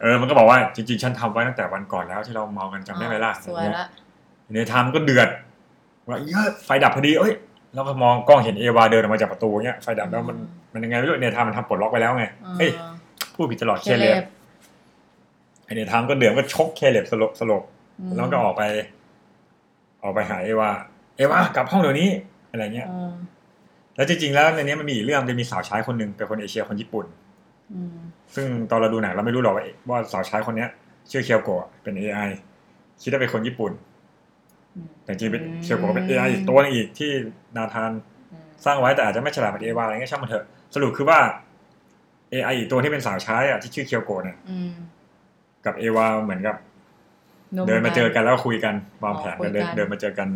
เออ มันก็บอกว่าจริงๆ ฉันทำไว้ตั้งแต่วันก่อนแล้วที่เราเมากันจำได้ไหมล่ะสวยละเนธานมันก็เดือดว่าเฮ้ยไฟดับพอดีเอ้ยแล้วก็มองกล้องเห็นเอวาเดินออกมาจากประตูเงี้ยไฟดับแล้วมันมันยังไงไม่รู้เนธานมันทำปลดล็อกไปแล้วไงเอ้ย พูดผิดตลอดเคเลเลบบไอเนธานก็เดือดก็ชกเคเลบสลบสลบมแล้วก็ออกไป ออกไปหาเอวาเอวากลับห้องเดี๋ยวนี้อะไรเงี้ยเออแล้วจริงๆแล้วในนี้มันมีอีกเรื่องจะมีสาวใช้คนหนึ่งเป็นคนเอเชียคนญี่ปุ่นอืมซึ่งตอนเราดูหนังเราไม่รู้หรอกว่าว่าสาวใช้คนเนี้ยชื่อเคียวโกะเป็น AI คิดว่าเป็นคนญี่ปุ่นอืมแต่จริงๆเป็นเคียวโกะเป็น AI อีกตัวหนึงอีกที่นาธานอืมสร้างไว้แต่อาจจะไม่ฉลาดเหมือนเอวาอะไรเงี้ยช่างมันเถอะ สรุปคือว่า AI อีกตัวที่เป็นสาวใช้อะที่ชื่อเคียวโกะเนี่ยอืม กับเอวาเหมือนกับโนเดินมาเจอกันแล้วคุยกันวางแผนอ๋อคุกัยนกันเดินเดินมาเจอกัน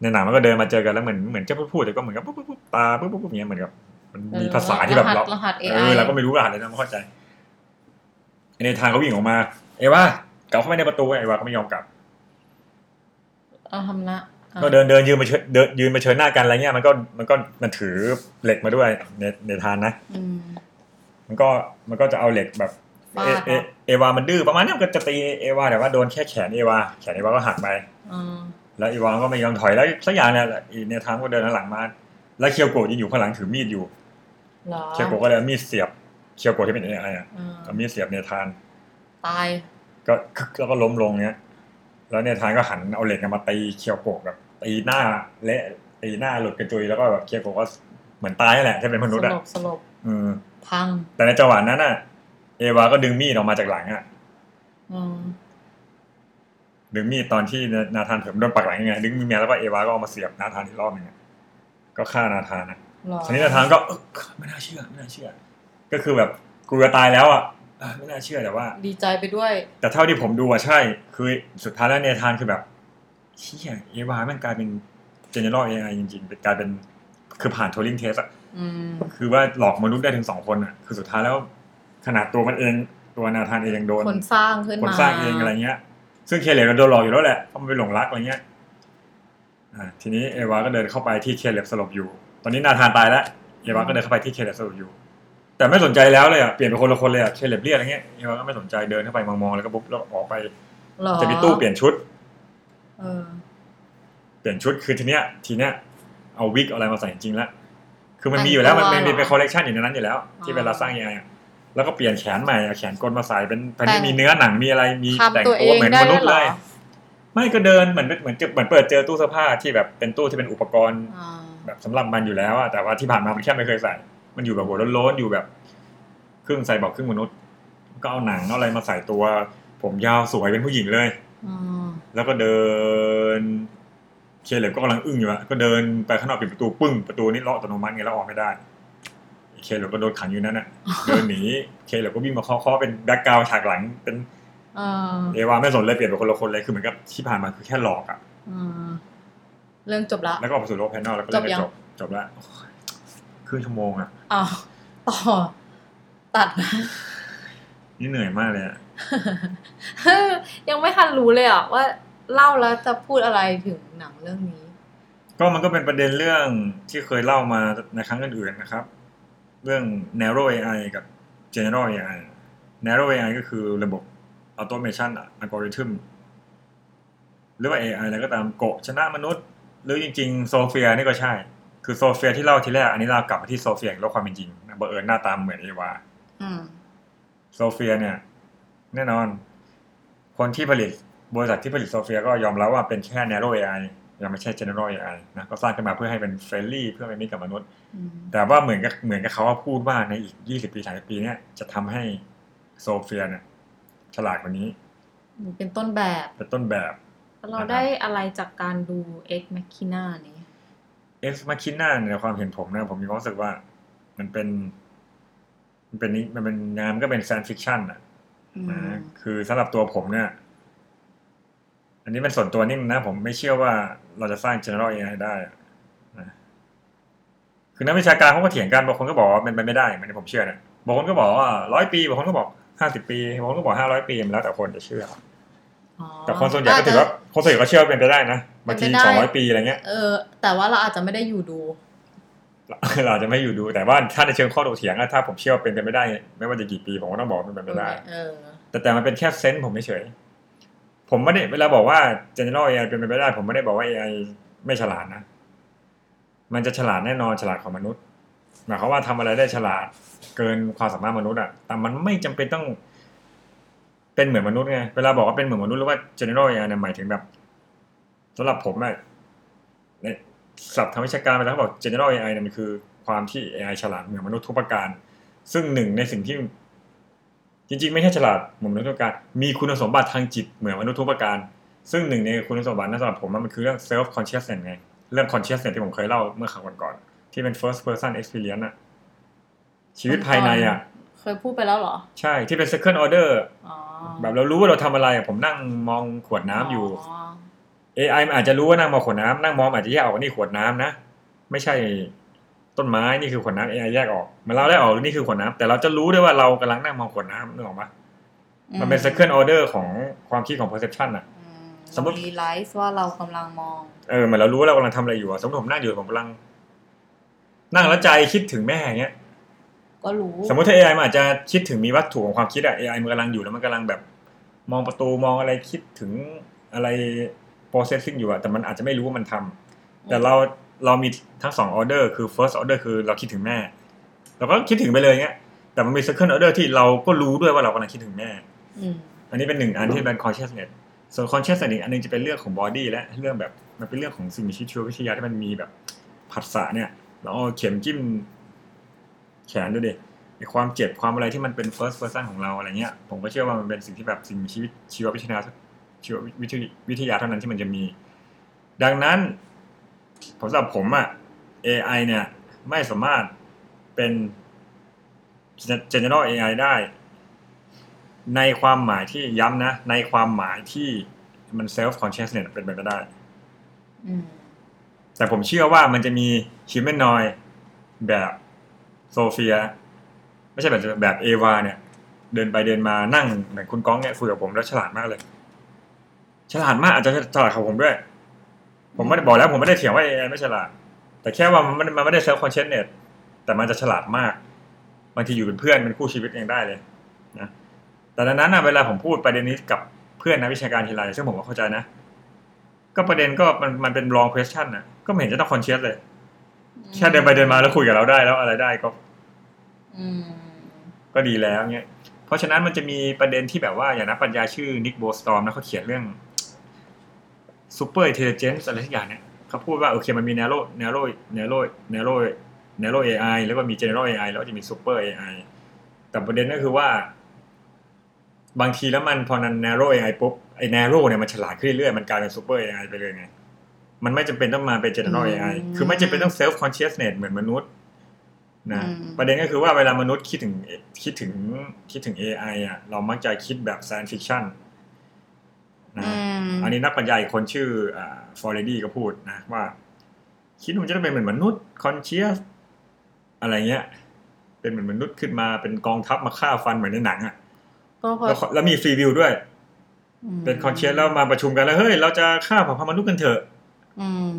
ในหนังมันก็เดินมาเจอกันแล้วเหมือนเหมือนจะพูดๆแต่ก็เหมือนกับปุ๊บปุ๊บปุ๊บตาปุ๊บปุ๊บปุ๊บอย่างเงี้ยเหมือนกับ มันมีภาษาที่แบบรหัเราสรหัสเอ AI อเราก็ไม่รู้รหัสเลยนะไม่เข้าใจในทางเขาวิ่งออกมา เอวากลับเข้าไปในประตูเอวาก็ไม่ยอมกลับเอาทำละอะก็เดินเดินยืนมาเชิญเดินยืนมาเชิญหน้ากันอะไรเงี้ยมันก็มันก็มันถือเหล็กมาด้วยในในทานนะอื มมันก็มันก็จะเอาเหล็กแบบฟาเอดเอเหรอเอวา มันดื้อประมาณเนี้ยมันก็จะตีเอวาแต่ว่าโดนแค่แขนเอวาแขนเอวาก็หักไปอ่าแล้วอีวานก็ไม่ยอมถอยแล้วสักอย่างเนี่ยแหละอีเนี่ยทางก็เดินหลังมา แล้วเคียวโกะยังอยู่ข้างหลังถือมีดอยู่เหรอเคียวโกะก็เลยเอามีดเสียบเคียวโกะที่เป็นเอไออะอ่าเอามีดเสียบเนธานตายก็คึกแล้วก็ล้มลงเนี้ย แล้วเนธานก็หันเอาเหล็กมาตีเคียวโกะแบบตีหน้าเละตีหน้าหลุดกระจุยแล้วก็แบบเคียวโกะก็เหมือนตายนั่นแหละถ้าเป็นมนุษย์สอะลบสลบ อืมพัง แต่ในจังหวะนั้นอะ เอวาก็ดึงมีดออกมาจากหลังอะอืมดึงมีดตอนที่นาธานเผิมโดนปักหลังยังไงดึงมีดมาแล้วก็เอวาก็เอามาเสียบนาธานอีกรอบหนึงอะก็ฆ่านาธานนะหรอทีนี้นาธานก็เอ้อไม่น่าเชื่อไม่น่าเชื่อ ก็คือแบบกูจะตายแล้วอะเอ้อไม่น่าเชื่อแต่ว่า ดีใจไปด้วย แต่เท่าที่ผมดูอะใช่ คือสุดท้ายแล้วเนธานคือแบบเชี่ยเอวามันกลายเป็นเจเนอเรลเอไอจริงๆเป็นกลายเป็นคือผ่านโทลิงเทสอะอืม คือว่าหลอกมนุษย์ได้ถึงสองคนอะคือสุดท้ายแล้วขนาดตัวมันเอง ตัวนาธานเองยังโดนคนสร้างขึ้นคนมาสร้างเองอะไรเงี้ย ซึ่งเคเลบก็โดนหลอกอยู่แล้วแหละเพราะมันไปหลงรักอะไรเงี้ยอ่าทีนี้เอวาก็เดินเข้าไปที่เคเลบสลบอยู่ ตอนนี้นาธานตายแล้วเอวาก็เดินเข้าไปที่เคเลบสลบอยู่ แต่ไม่สนใจแล้วเลยอะเปลี่ยนเป็นคนละคนเลยอะเคเลบเรียกอะไรเงี้ยเอวาก็ไม่สนใจเดินเข้าไปมองๆแล้วก็ปุ๊บแล้วออกไปหรอจะมีตู้เปลี่ยนชุดเออเปลี่ยนชุดคือทีเนี้ย ทีเนี้ยเอาวิกเอาอะไรมาใส่จริงๆแล้ว คือมันมีอยู่แล้วมันมันมีเป็นคอลเลกชันอยู่ในนั้นอยู่แล้ว ที่เวลาสร้างยังไงอะแล้วก็เปลี่ยนแขนใหม่เอาแขนกลมาใส่เป็นเป็นมีเนื้อหนังมีอะไรมีแต่งทำตัวเอตัวงเหมือนได้มนุด้ษวยย์เหรเลอยไม่ก็เดินเหมือนเหมือนเหมือนเปิดเจอตู้เสื้อผ้าที่แบบเป็นตู้ที่เป็นอุปกรณ์อ่าแบบสำหรับมันอยู่แล้วอะแต่ว่าที่ผ่านมามันแค่ไม่เคยใส่ มันอยู่แบบหัวโล้นๆอยู่แบบ ครึ่งไซบอร์กครึ่งมนุษย์ก็เอาหนังเอาอะไรมาใส่ตัว ผมยาวสวยเป็นผู้หญิงเลยอ่าแล้วก็เดิน เคเลบก็กำลังอึ้งอยู่อะก็เดินไปข้างนอกปิดประตูปึ้งประตูนี่ล็อกอัตโนมัติไงแล้วออกไม่ได้เคเลบก็โดนขังอยู่นั่นอะเดินหนีเคเลบก็วิ่งมาเคาะๆเป็น background ฉากหลังเป็นอ่าเอวาไม่สนเลยเปลี่ยนเป็นคนละคนเลยคือเหมือนกับที่ผ่านมาคือแค่หลอกอะอ่าเรื่องจบละแล้วก็ออกไปสู่โลกภายนอกแล้วก็เล่นจบยังจบจบแล้วโอ้ยครึ่งชั่วโมงอะอ้าวต่อตัดนะนี่เหนื่อยมากเลยอะยังไม่ทันรู้เลยอะว่า เล่าแล้วจะพูดอะไรถึงหนังเรื่องนี้ ก็มันก็เป็นประเด็นเรื่องที่เคยเล่ามาในครั้งอื่นๆนะครับ เรื่อง narrow AI กับ general AI narrow AI ก็คือระบบ automation อะ algorithm หรือว่า AI อะไรก็ตามโกะชนะมนุษย์ หรือจริงๆ โซเฟียนี่ก็ใช่ คือโซเฟียที่เล่าทีแรก อันนี้เรากลับมาที่โซเฟียแล้วความเป็นจริงนะบังเอิญหน้าตาเหมือนเอวาอืมโซเฟียเนี่ย แน่นอน คนที่ผลิต บริษัทที่ผลิตโซเฟียก็ยอมรับว่าเป็นแค่ narrow AI ยังไม่ใช่ general AI นะก็สร้างขึ้นมาเพื่อให้เป็น friendly เพื่อเป็นมิตรกับมนุษย์อืมแต่ว่าเหมือนกับเหมือนกับเขาว่าพูดว่าในอีก 20 ปี30ปีเนี่ยจะทำให้โซเฟียเนี่ยฉลาดกว่านี้ เป็นต้นแบบเป็นต้นแบบ เราได้อะไรจากการดู X Machina นี้ Ex Machina ในความเห็นผมนะผมมีความรู้สึกว่า มันเป็น มันเป็นนิมันเป็นงานมันก็เป็นแซนฟิคชันอะอืมนะคือสำหรับตัวผมเนี่ย อันนี้เป็นส่วนตัวนิ่มนะ ผมไม่เชื่อว่าเราจะสร้าง general AI ได้อะนะคือนักวิชาการเขาก็เถียงกันบางคนก็บอกว่าเป็นไปไม่ได้เหมือนที่ผมเชื่อเนี่ยบางคนก็บอกว่าร้อยปีบางคนก็บอกห้าสิบปีบางคนก็บอกห้าร้อยปีมันแล้วแต่คนจะเชื่ออ๋อแต่คนส่วนใหญ่ก็ถือว่าคนส่วนใหญ่ก็เชื่อว่าเป็นไปได้นะบางทีเป็นไปได้สองร้อยปีอะไรเงี้ยเออแต่ว่าเราอาจจะไม่ได้อยู่ดูเราอาจจะไม่อยู่ดูแต่ว่าถ้าในเชิงข้อโต้เถียงอะถ้าผมเชื่อว่าเป็นไปไม่ได้ ไม่ว่าจะกี่ปีผมก็ต้องบอกว่ามันเป็นไปได้เออแต่แต่มันเป็นแค่เซนส์ผมเฉยๆ ผมไม่ได้เวลาบอกว่า general AI เป็นไปไม่ได้ ผมไม่ได้บอกว่า AI ไม่ฉลาดนะ มันจะฉลาดแน่นอนฉลาดของมนุษย์หมายความว่าทำอะไรได้ฉลาดเกินความสามารถมนุษย์อะแต่มันไม่จำเป็นต้องเป็นเหมือนมนุษย์ไง เวลาบอกว่าเป็นเหมือนมนุษย์หรือว่า general AI เนี่ยหมายถึงแบบสำหรับผมอะในศัพท์ทางวิชาการเวลาเขาบอก general AI เนี่ยมันคือความที่ AI ฉลาดเหมือนมนุษย์ทุกประการ ซึ่งหนึ่งในสิ่งที่ จริงๆ ไม่ใช่ฉลาดเหมือนมนุษย์ทุกประการมีคุณสมบัติทางจิตเหมือนมนุษย์ทุกประการ ซึ่งหนึ่งในคุณสมบัตินั้นสำหรับผมมันคือเรื่อง self consciousness ไงเรื่อง consciousness ที่ผมเคยเล่าเมื่อครั้งก่อนๆที่เป็น first person experience อะชีวิตภายในอะเคยพูดไปแล้วเหรอ ใช่ที่เป็น second order อ๋อแบบเรารู้ว่าเราทำอะไรอะผมนั่งมองขวดน้ำอยู่ AI มันอาจจะรู้ว่านั่งมองขวดน้ำนั่งมองอาจจะแยกออกว่านี่ขวดน้ำนะ ไม่ใช่ ต้นไม้นี่คือขวดน้ำ AI แยกออกเหมันเราได้ออกว่านี่คือขวดน้ำแต่เราจะรู้ด้วยว่าเรากำลังนั่งมองขวดน้ำนึกออกปะมันเป็น second order ของความคิดของ perception อะอืสมมุติรีไลซ์ว่าเรากำลังมอง เออเหมือนเรารู้ว่าเรากำลังทำอะไรอยู่อะสมมติผมนั่งอยู่ผมกำลัง นั่งแล้วใจคิดถึงแม่อย่างเงี้ย ก็รู้ สมมติถ้า AI มันอาจจะคิดถึงมีวัตถุของความคิดอะ AI มันกำลังอยู่แล้วมันกำลังแบบ มองประตูมองอะไรคิดถึงอะไร processing อยู่อะแต่มันอาจจะไม่รู้ว่ามันทำแต่เรา เรามีทั้งสอง order คือ first order คือเราคิดถึงแม่ เราก็คิดถึงไปเลยเงี้ย แต่มันมี second order ที่เราก็รู้ด้วยว่าเรากำลังคิดถึงแม่อืมอันนี้เป็นหนึ่งอันที่เป็น consciousness ส่วน consciousness อีกอันหนึงจะเป็นเรื่องของ body และเรื่องแบบมันเป็นเรื่องของสิ่งมีชีวิตชีววิทยาที่มันมีแบบผัสสะเนี่ยเราเอาเข็มจิ้มแขนดูดิไอความเจ็บความอะไรที่มันเป็น first person ของเราอะไรเงี้ย ผมก็เชื่อว่ามันเป็นสิ่งที่แบบสิ่งมีชีวิตชีววิทยาชีววิทยวิทยาเท่านั้นที่มันจะมี ดังนั้นผม สำหรับผมอะ AI เนี่ยไม่สามารถเป็น general AI ได้ ในความหมายที่ย้ำนะ ในความหมายที่มัน self consciousness เป็นไปไม่ได้อืมแต่ผมเชื่อว่ามันจะมี humanoid แบบโซเฟีย ไม่ใช่แบบแบบเอวาเนี่ย เดินไปเดินมานั่งเหมือนคุณก้องเนี่ยคุยกับผมแล้วฉลาดมากเลย ฉลาดมากอาจจะฉลาดกว่าผมด้วย ผมไม่ได้บอกแล้วผมไม่ได้เถียงว่า AI ไม่ฉลาด แต่แค่ว่ามันมันไม่ได้ self consciousness แต่มันจะฉลาดมากบางทีอยู่เป็นเพื่อนเป็นคู่ชีวิตเองได้เลยนะแต่ดังนั้นนะเวลาผมพูดประเด็นนี้กับเพื่อนนักวิชาการทีไรซึ่งผมก็เข้าใจนะ ก็ประเด็นก็มันมันเป็น wrong question นะก็ไม่เห็นจะต้อง conscious เลยแค่เดินไปเดินมาแล้วคุยกับเราได้แล้วอะไรได้ก็อืมก็ดีแล้วเงี้ยเพราะฉะนั้นมันจะมีประเด็นที่แบบว่าอย่างนักปัญญาชื่อนิกโบสตอมนะเขาเขียนเรื่อง super intelligence อะไรทุกอย่างเนี่ยเขาพูดว่าโอเคมันมี narrow narrow narrow narrow narrow AI แล้วก็มี general AI แล้วก็จะมี super AI แต่ประเด็นก็คือว่า บางทีแล้วมันพอนัน narrow AI ปุ๊บไอ้ narrow เนี่ยมันฉลาดขึ้นเรื่อยๆมันกลายเป็น super AI ไปเลยไง มันไม่จำเป็นต้องมาเป็น general AI คือไม่จำเป็นต้อง self consciousness เหมือนมนุษย์นะอืมประเด็นก็คือว่าเวลามนุษย์คิดถึงคิดถึงคิดถึง AI อะเรามักจะคิดแบบ science fiction นะอืมอันนี้นักปัญญาอีกคนชื่อฟอร์เรดี้ก็พูดนะว่า คิดว่ามันจะต้องเป็นเหมือนมนุษย์ conscious อะไรเงี้ย เป็นเหมือนมนุษย์ขึ้นมาเป็นกองทัพมาฆ่าฟันเหมือนในหนังอะก็เพราะแล้วแล้วมีฟรีวิวด้วยอืมเป็น conscious แล้วมาประชุมกันแล้วเฮ้ยเราจะฆ่าเผ่าพันธุ์มนุษย์กันเถอะอืม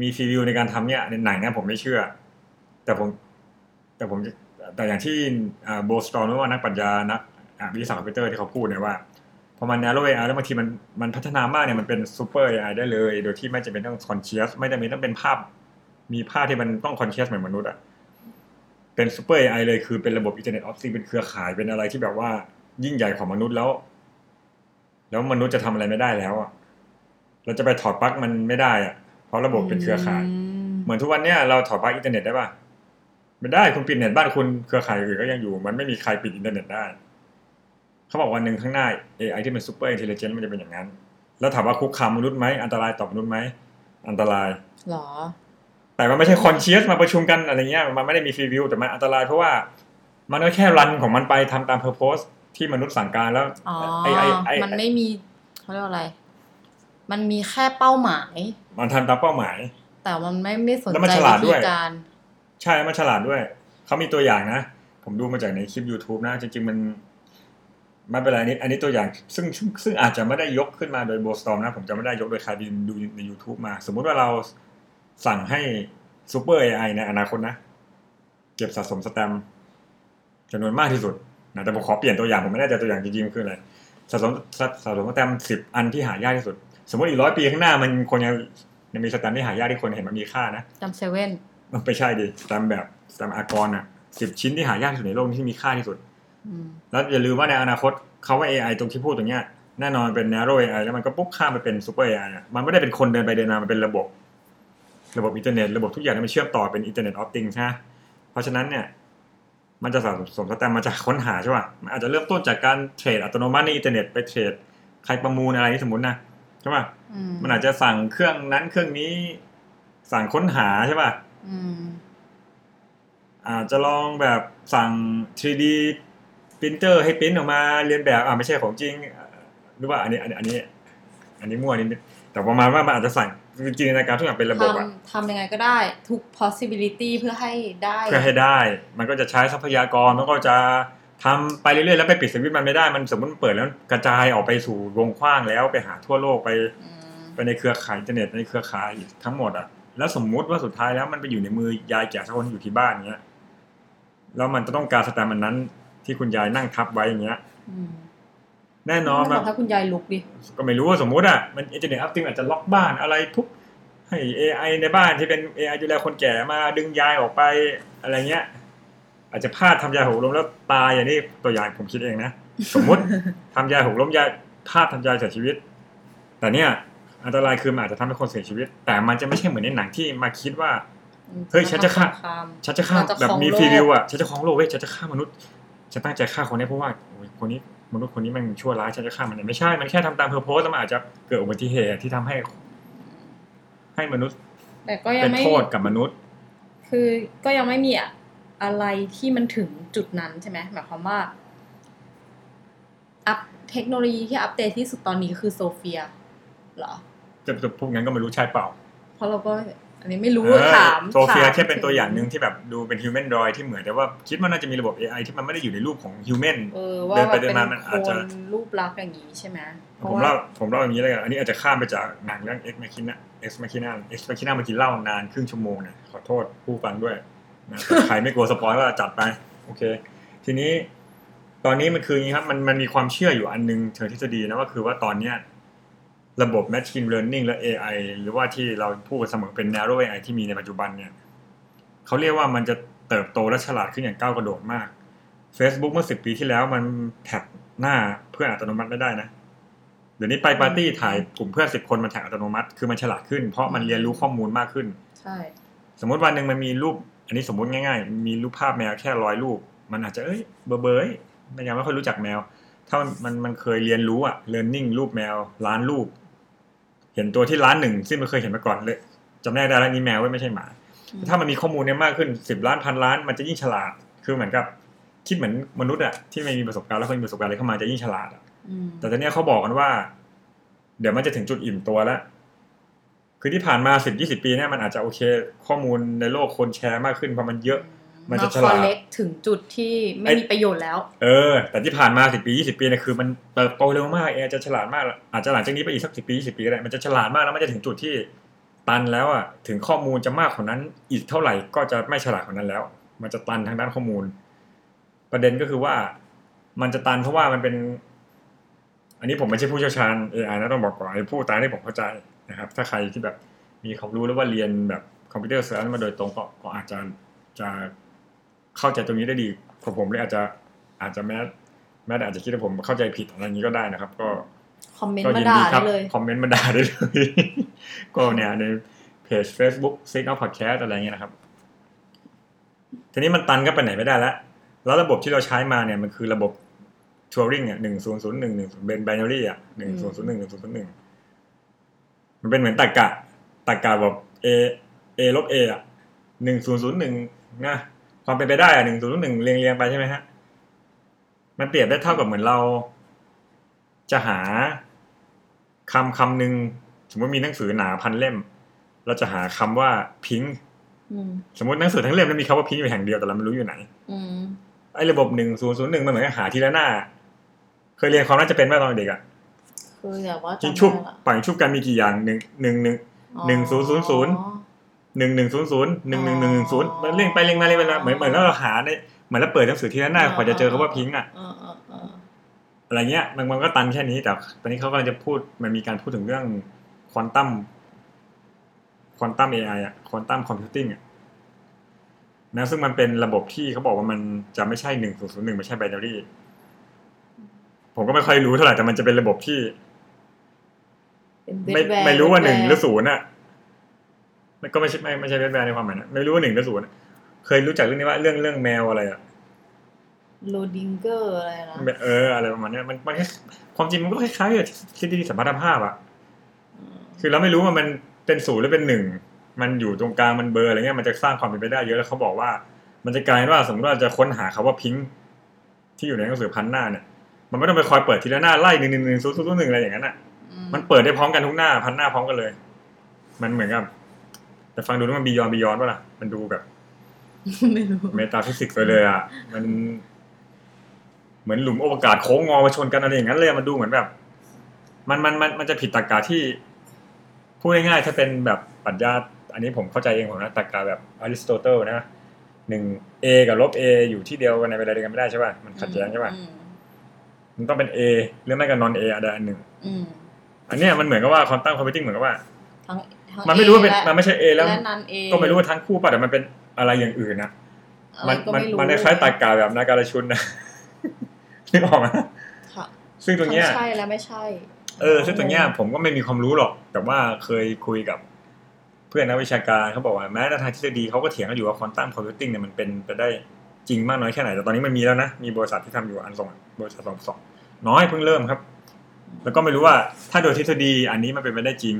มี free will ในการทำเนี่ยในหนังเนี่ยผมไม่เชื่อ แต่ผม แต่ผมจะแต่อย่างที่ Bostrom หรือว่านักปัญญานักอ่าวิทยาศาสตร์คอมพิวเตอร์ที่เขาพูดเนี่ยว่า พอมัน narrow AI แล้วบางทีมันมันพัฒนามากเนี่ยมันเป็น super AI ได้เลย โดยที่ไม่จำเป็นต้อง conscious ไม่จำเป็นต้องเป็นภาพ มีภาพที่มันต้อง conscious เหมือนมนุษย์อะเป็น super AI เลยคือเป็นระบบ Internet of Things เป็นเครือข่ายเป็นอะไรที่แบบว่ายิ่งใหญ่ของมนุษย์แล้ว แล้วมนุษย์จะทำอะไรไม่ได้แล้วอะเราจะไปถอดปลั๊กมันไม่ได้อะเพราะระบบเป็นเครือข่ายมเหมือนทุกวันเนี้ยเราถอดปลั๊กอินเทอร์เน็ตได้ป่ะไม่ได้คุณปิดเน็ตบ้านคุณเครือข่ายอื่นก็ยังอยู่ มันไม่มีใครปิดอินเทอร์เน็ตได้ เขาบอกวันหนึ่งข้างหน้า AI ที่เป็น superintelligent มันจะเป็นอย่างนั้น แล้วถามว่าคุกคามมนุษย์ไหมอันตรายต่อมนุษย์ไหมอันตรายหรอ แต่มันไม่ใช่ conscious มาประชุมกันอะไรเงี้ยมันไม่ได้มี free will แต่มันอันตรายเพราะว่ามันก็แค่รันของมันไปทำตามเพอร์โพสที่มนุษย์สั่งการแล้วอ๋อไอ้ไอ้ไอ้มันไม่มีเขาเรียกว่าอะไร มันมีแค่เป้าหมาย มันทำตามเป้าหมาย แต่มันไม่ไม่สนแล้วมันใจฉลาดวิด้ธีวยการ ใช่มันฉลาดด้วย เขามีตัวอย่างนะ ผมดูมาจากในคลิป YouTube นะ จริงๆมัน ไม่เป็นไรอันนี้อันนี้ตัวอย่างซึ่งซึ่งซึ่งอาจจะไม่ได้ยกขึ้นมาโดยโบสตอมนะ ผมจะไม่ได้ยกโดยใครดูดูใน YouTube มา สมมุติว่าเราสั่งให้super AI ในอนาคตนะ เก็บสะสมสแตมป์จำนวนมากที่สุดนะแต่ผมขอเปลี่ยนตัวอย่าง ผมไม่แน่ใจตัวอย่างจริงๆคืออะไรสะสมสะสะสมสแตมป์สิบอันที่หายากที่สุด สมมติอีกร้อยปีข้างหน้ามันคนยังยังมีสแตมป์ที่หายากที่คนเห็นมันมีค่านะแสตมป์เซเว่นมันไม่ใช่ดิแสตมป์แบบแสตมป์อากรอะสิบชิ้นที่หายากที่สุดในโลกที่มีค่าที่สุดอืม แล้วอย่าลืมว่าในอนาคตเขาว่า AI ตรงที่พูดตรงเนี้ยแน่นอนเป็น narrow AI แล้วมันก็ปุ๊บข้ามไปเป็น super AI อะมันไม่ได้เป็นคนเดินไปเดินมา มันเป็นระบบ ระบบอินเทอร์เน็ต ระบบทุกอย่างที่มันเชื่อมต่อเป็น Internet of Things ใช่ไหมเพราะฉะนั้นเนี่ย มันจะสะสมสแตมป์มาจากค้นหาใช่ป่ะ มันอาจจะเริ่มต้นจากการเทรดอัตโนมัติในอินเทอร์เน็ตไปเทรดใครประมูลอะไรนี่สมมตินะใช่ป่ะอืมมันอาจจะสั่งเครื่องนั้นเครื่องนี้ สั่งค้นหาใช่ป่ะอืมอาจจะลองแบบสั่ง 3D printer ให้ปริ้นออกมาเลียนแบบอ่าไม่ใช่ของจริงอ่าหรือว่าอันนี้อันนี้อันนี้ อันนี้มั่วนิดนึงแต่ประมาณว่ามันอาจจะสั่งจินตนาการทุกอย่างเป็นระบบอะทำทำยังไงก็ได้ทุก possibility เพื่อให้ได้เพื่อให้ได้ มันก็จะใช้ทรัพยากรมันก็จะทำไปเรื่อยๆแล้วไปปิดสวิตช์มันไม่ได้มันสมมติมันเปิดแล้วกระจายออกไปสู่วงกว้างแล้วไปหาทั่วโลกไปอืมไปในเครือข่ายอินเทอร์เน็ตในเครือข่ายทั้งหมดอะแล้วสมมุติว่าสุดท้ายแล้วมันไปอยู่ในมือยายแก่สักคนที่อยู่ที่บ้านเงี้ยแล้วมันจะต้องการสแตมป์อันนั้น ที่คุณยายนั่งทับไว้อย่างเงี้ยอืมแน่นอนบมัอนกให้คุณยายลุกดิก็ไม่รู้ว่าสมมุติอะมันอินเทอร์เน็ตอัพติงอาจจะล็อกบ้านอะไรทุกให้ AI ในบ้านที่เป็น AI ดูแลคนแก่มาดึงยายออกไปอะไรเงี้ย อาจจะพลาดทำยายหกล้มแล้วตายอย่างนี้ตัวอย่างผมคิดเองนะ สมมุติทำยายหกล้มยายพลาดทำยายเสียชีวิต แต่เนี่ย อันตรายคือมันอาจจะทำให้คนเสียชีวิต แต่มันจะไม่ใช่เหมือนในหนังที่มาคิดว่าเฮ้ยฉันจะฆ่าสงครามฉันจะฆ่าเราจะแบบมีครองโลกฟรีวิวอะฉันจะครองโลกเว้ยฉันจะฆ่ามนุษย์ ฉันตั้งใจฆ่าคนนี้เพราะว่าโอ้ยคนนี้มนุษย์คนนี้มันชั่วร้ายฉันจะฆ่ามันเนี่ยไม่ใช่ มันแค่ทำตาม purpose แล้วมันอาจจะเกิดอุบัติเหตุที่ทำให้ ให้มนุษย์ แต่ก็ยังเป็นไม่โทษกับมนุษย์ คือก็ยังไม่มีอะอะไรที่มันถึงจุดนั้นใช่ไหมหมายความว่า อัพเทคโนโลยีที่อัปเดตที่สุดตอนนี้คือโซเฟียเหรอจะจะพวกนั้นก็ไม่รู้ใช่เปล่า เพราะเราก็ อันนี้ไม่รู้เออถามโซเฟียถามแค่เป็นตัวอย่างหนึ่งที่แบบดูเป็นฮิวแมนดรอยที่เหมือนแต่ว่าคิดว่าน่าจะมีระบบ AI ที่มันไม่ได้อยู่ในรูปของฮิวแมนเออว่าเดินไปมันเดิเป็นนมามันอาจคจะนรูปลักษณ์อย่างนี้ใช่ไหมพผมระว่เล่าผมเล่าอย่างนี้เลยกันอันนี้อาจจะข้ามไปจากหนังเรื่อง Ex Machina Ex Machina Ex Machina เมื่อกี้เล่านานครึ่งชั่วโมงเนี่ยขอโทษผู้ฟังด้วยนะแต่ใครไม่กลัวสปอยก็จัดไปโอเค ทีนี้ตอนนี้มันคืออย่างนี้ครับมันมันมีความเชื่ออยู่อันนึงเชิงทฤษฎีนะว่าคือว่าตอนเนี้ย ระบบ Machine Learning และ AI หรือว่าที่เราพูดกันเสมอเป็น Narrow AI ที่มีในปัจจุบันเนี่ยเขาเรียกว่ามันจะเติบโตและฉลาดขึ้นอย่างก้าวกระโดดมาก Facebook เมื่อสิบปีที่แล้วมันแท็กหน้าเพื่อนอัตโนมัติไม่ได้นะ เดี๋ยวนี้ไปปาร์ตี้ถ่ายกลุ่มเพื่อนสิบคนมันแท็กอัตโนมัติ คือมันฉลาดขึ้น เพราะมันเรียนรู้ข้อมูลมากขึ้น ใช่ สมมติวันหนึ่งมันมีรูป อันนี้สมมติง่าย ๆ มีรูปภาพแมวแค่ร้อยรูป มันอาจจะเอ้ยเบอร์เบยมันยังไม่ค่อยรู้จักแมว ถ้ามันมันมันเคยเรียนรู้อะ learning รูปแมวล้านรูป เห็นตัวที่ล้านหนึ่งซึ่งไม่เคยเห็นมาก่อนเลยจำแนกได้แล้วนี่แมวเว้ยไม่ใช่หมา ถ้ามันมีข้อมูลเนี่ยมากขึ้นสิบล้านพันล้านมันจะยิ่งฉลาด คือเหมือนกับคิดเหมือนมนุษย์อะที่ไม่มีประสบการณ์แล้วพอมีประสบการณ์อะไรเข้ามาจะยิ่งฉลาดอะอืมแต่ตอนเนี้ยเขาบอกกันว่า เดี๋ยวมันจะถึงจุดอิ่มตัวแล้ว คือที่ผ่านมาสิบยี่สิบปีเนี่ยมันอาจจะโอเค ข้อมูลในโลกคนแชร์มากขึ้นเพราะมันเยอะ มันจะฉลาดคอลเลกถึงจุดที่ไม่ไอ้มีประโยชน์แล้ว เออ แต่ที่ผ่านมาสิบปียี่สิบปีเนี่ยคือมันเติบโตเร็วมากเอจะฉลาดมาก อาจจะหลังจากนี้ไปอีกสักสิบปียี่สิบปีก็ได้มันจะฉลาดมากแล้วมันจะถึงจุดที่ตันแล้วอะถึงข้อมูลจะมากกว่านั้น อีกเท่าไหร่ก็จะไม่ฉลาดกว่านั้นแล้ว มันจะตันทางด้านข้อมูล ประเด็นก็คือว่า มันจะตันเพราะว่ามันเป็น อันนี้ผมไม่ใช่ผู้เชี่ยวชาญ AI นะต้องบอกก่อนอันนี้พูดตามที่ผมเข้าใจนะครับ ถ้าใครที่แบบมีความรู้หรือว่าเรียนแบบ computer science มาโดยตรงก็ก็อาจจะจะ เข้าใจตรงนี้ได้ดีกว่าผมเลยอาจจะอาจจะแม้แม้แต่อาจจะคิดว่าผมเข้าใจผิดอะไรอย่างนี้ก็ได้นะครับ ก็คอมเมนก็ต์มายินด่าดีครัได้เลยคอมเมนต์มาด่าได้เลย ก็เนี่ยในเพจ Facebook Signal Podcast อะไรเงี้ยนะครับ ทีนี้มันตันก็ไปไหนไม่ได้แล้ว แล้วระบบที่เราใช้มาเนี่ยมันคือระบบ Turing อะหนึ่งศูนย์ศูนย์หนึ่งหนึ่งเป็น binary อะหนึ่งศูนย์ศูนย์หนึ่งหนึ่งศูนย์ศูนย์หนึ่งมันเป็นเหมือนตรรกะตรรกะแบบ a a ลบ a อะหนึ่งศูนย์ศูนย์หนึ่งนะ ความเป็นไปได้อะหนึ่งศูนย์หนึ่งเรียงเรียงๆไปใช่ไหมฮะ มันเปรียบได้เท่ากับเหมือนเรา จะหาคำคำหนึ่งสมมติมีหนังสือหนาพันเล่ม เราจะหาคำว่าพิงอืมสมมติหนังสือทั้งเล่มแล้วมีคำว่าพิงอยู่แห่งเดียวแต่เราไม่รู้อยู่ไหนอืมไอ้ระบบหนึ่งศูนย์ศูนย์หนึ่งมันเหมือนกับหาทีละหน้า เคยเรียนความน่าจะเป็นไหมตอนเด็กอะคือแบบว่ายิงจำชุบได้ละปังชุบกันมีกี่อย่างหนึ่งหนึ่งหนึ่งอ๋อหนึ่งศูนย์ศูนย์ศูนย์ หนึ่งหนึ่งศูนย์ศูนย์หนึ่งหนึ่งหนึ่งหนึ่งศูนย์มันเรียงไปเรียงมาเรียงไปมาเหมือนเหมือนแล้วเราหาในเหมือนเราเปิดหนังสือทีละหน้ากว่าจะเจอคำว่าพิงอะเออเออเอออะไรเงี้ยมันมันก็ตันแค่นี้แต่ตอนนี้เขากำลังจะพูดมันมีการพูดถึงเรื่องควอนตัมควอนตัมเอไออะควอนตัมคอมพิวติ้งอะนะซึ่งมันเป็นระบบที่เขาบอกว่ามันจะไม่ใช่หนึ่งศูนย์ศูนย์หนึ่งไม่ใช่ไบนารีผมก็ไม่ค่อยรู้เท่าไหร่แต่มันจะเป็นระบบที่เป็นไม่เวทแวร์ไม่รู้ว่าหนึ่งหรือเวทแวศูนย์อะ มันก็ไม่ใช่ไม่ไม่ใช่เวทแวร์ในความหมายนะไม่รู้ว่าหนึ่งหรือศูนย์เคยรู้จักเรื่องนี้ว่าเรื่องเรื่องแมวอะไรอะโลดิงเกอร์อะไรนะเอออะไรประมาณเนี้ยมันมันแค่ความจริงมันก็คล้ายๆกับทฤษฎีสัมพัทธภาพอะคือเราไม่รู้ว่ามันเป็นศูนย์หรือเป็นหนึ่งมันอยู่ตรงกลางมันเบลอร์อะไรเงี้ยมันจะสร้างความเป็นไปได้เยอะแล้วเขาบอกว่า มันจะกลายเป็นว่าสมมติว่าจะค้นหาคำว่า pink ที่อยู่ในหนังสือพันหน้าเนี่ย มันไม่ต้องไปคอยเปิดทีละหน้าไล่หนึ่งหนึ่งหนึ่งศูนย์ศูนย์หนึ่งอะไรอย่างนั้นอะอืมันเปิดได้พร้อมกันทุกหน้าพันหน้าพร้อมกันเลย มันเหมือนกับ แต่ฟังดูแล้วมัน beyond beyond ป่ะล่ะ มันดูแบบไม่รู้ metaphysics ไปเลยอะ มัน เหมือนหลุมอวกาศโค้งงอมาชนกันอะไรอย่างนั้นเลยอะมันดูเหมือนแบบ มันมันมันมันจะผิดตรรกะที่พูดง่ายๆถ้าเป็นแบบปรัชญาอันนี้ผมเข้าใจเองผมนะตรรกะแบบอริสโตเติลนะหนึ่ง a กับลบ a อยู่ที่เดียวกันในเวลาเดียวกันไม่ได้ใช่ป่ะมันขัดแย้งใช่ป่ะอืมมันต้องเป็น a หรือไม่ก็ non a อะไรอันหนึ่งอืมอันเนี้ยมันเหมือนกับว่าคอนตัมคอมพิวติ้งเหมือนกับว่าทั้ง ทั้ง มันไม่รู้ว่าเป็น A และมันไม่ใช่ a แล้ว และนันเอก็ไม่รู้ว่าทั้งคู่ป่ะแต่มันเป็นอะไรอย่างอื่นนะ อะไรมันก็มันไรู้มันคล้ายๆตรรกะแบบนาการชุนนะ นึกออกไหมค่ะซึ่งตรงเนี้ย ทั้ใช่และไม่ใช่เออซึ่งตรงเนี้ยผมก็ไม่มีความรู้หรอก แต่ว่าเคยคุยกับเพื่อนนักวิชาการเขาบอกว่าแม้แต่ทางทฤษฎีเขาก็เถียงกันอยู่ว่าควอนตัมคอมพิวติ้งเนี่ยมันเป็นไปได้จริงมากน้อยแค่ไหน แต่ตอนนี้มันมีแล้วนะ มีบริษัทที่ทำอยู่อันส่งบริษัทสองสองน้อยเพิ่งเริ่มครับ แล้วก็ไม่รู้ว่าถ้าโดยทฤษฎีอันนี้มันเป็นไปได้จริง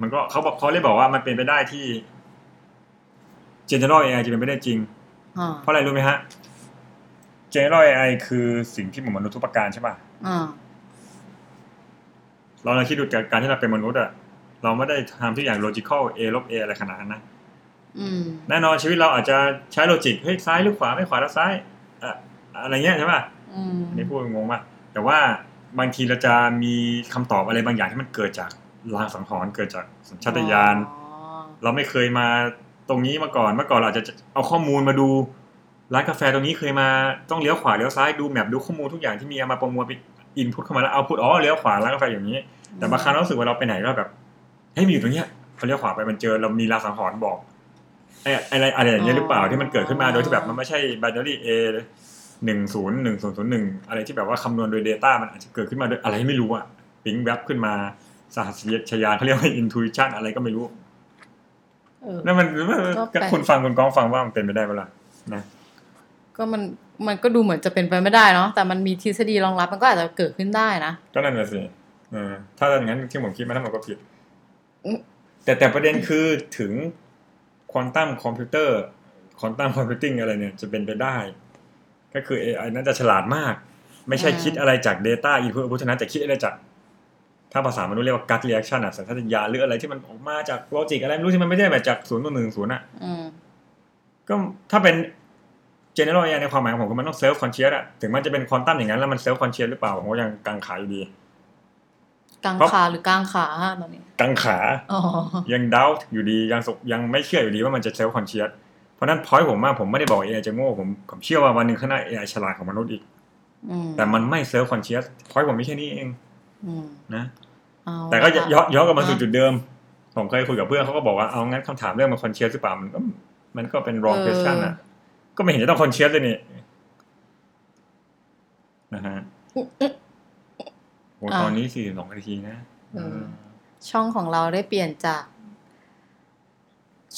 มันก็เขาบอกเขาเลยบอกว่ามันเป็นไปได้ที่ general AI จะเป็นไม่ได้จริงอ่าเพราะอะไรรู้ไหมฮะ general AI คือสิ่งที่เหมือนมนุษย์ทุกประการใช่ป่ะอ่าเราลองคิดดูจากการที่เราเป็นมนุษย์อะเราไม่ได้ทำทุกอย่าง logical A ลบ A อะไรขนาดนั้นนะอืมแน่นอนชีวิตเราอาจจะใช้โลจิกเฮ้ยซ้ายหรือขวาไม่ขวาแล้วซ้ายอะอะไรเงี้ยใช่ป่ะอืมอันนี้พูดงงมากแต่ว่าบางทีเราจะมีคำตอบอะไรบางอย่างที่มันเกิดจาก ลางสังหรณ์เกิดจากสัญชาตญาณอ๋อเราไม่เคยมาตรงนี้มาก่อนเมื่อก่อนเราอาจจะเอาข้อมูลมาดูร้านกาแฟตรงนี้เคยมาต้องเลี้ยวขวาเลี้ยวซ้ายดูแมพดูข้อมูลทุกอย่างที่มีเอามาประมวลไปอินพุตเข้ามาแล้วเอาพุตอ๋อเลี้ยวขวาร้านกาแฟอย่างนี้ แต่บางครั้งเรารู้สึกว่าเราไปไหนก็แบบเฮ้ยมันอยู่ตรงเนี้ยพอเลี้ยวขวาไปมันเจอเรามีลางสังหรณ์บอกไอ้อะไรอะไรอย่างเงี้ยหรือเปล่าที่มันเกิดขึ้นมาโดยที่แบบมันไม่ใช่ binary A หนึ่งศูนย์หนึ่งศูนย์ศูนย์หนึ่งอะไรที่แบบว่าคำนวณโดย Data มันอาจจะเกิดขึ้นมาโดยอะไรไม่รู้อะปิ๊งแวบขึ้นมา สหัสชยานเขาเรียกว่า intuition อะไรก็ไม่รู้เออนั่นมันก็แปลกคุณฟังคุณก้องฟังว่ามันเป็นไปได้เปล่านะก็มันมันก็ดูเหมือนจะเป็นไปไม่ได้เนาะแต่มันมีทฤษฎีรองรับมันก็อาจจะเกิดขึ้นได้นะก็นั่นแหละสิเออถ้าอย่างนั้นที่ผมคิดมาทั้งหมดก็ผิดอืมแต่แต่ประเด็นคือถึงควอนตัมคอมพิวเตอร์ quantum computing อะไรเนี่ยจะเป็นไปได้ ก็คือ AI นั้นจะฉลาดมาก ไม่ใช่คิดอะไรจาก Data Input Output เท่านั้นแต่คิดอะไรจาก ถ้าภาษามนุษย์เรียกว่า gut reaction อะสัญชาตญาณหรืออะไรที่มันออกมาจากโลจิกอะไรไม่รู้ที่มันไม่ได้แบบจากศูนย์ต่อหนึ่งศูนย์อะอืมก็ถ้าเป็น general AI ในความหมายของผมคือมันต้อง self conscious อะถึงมันจะเป็นควอนตัมอย่างนั้นแล้วมัน self conscious หรือเปล่าผมก็ยังกังขาอยู่ดีกลางเพราะขาหรือกลางขาฮะตอนนี้กังขาอ๋อยังด u b t อยู่ดียังสกยังไม่เชื่ออยู่ดีว่ามันจะ self conscious เพราะฉะนั้นพอยผมว่าผมไม่ได้บอก AI จะโง่ผมผมเชื่อว่าวันหนึ่งข้างหน้า AI ฉลาดของมนุษย์อีกอืมแต่มันไม่ self conscious พอยผมมีแค่นี้เองอืม นะเอาแต่ก็ละย้อนย้อนกลับมาสู่อะจุดเดิม ผมเคยคุยกับเพื่อนเขาก็บอกว่าเอางั้นคำถามเรื่องมัน conscious หรือเปล่ามันก็มันก็เป็น wrong question อะก็ไม่เห็นจะต้อง conscious เลยนี่นะฮะอุ๊ยอุ๊ยโหอะตอนนี้สี่สองนาทีนะเออช่องของเราได้เปลี่ยนจาก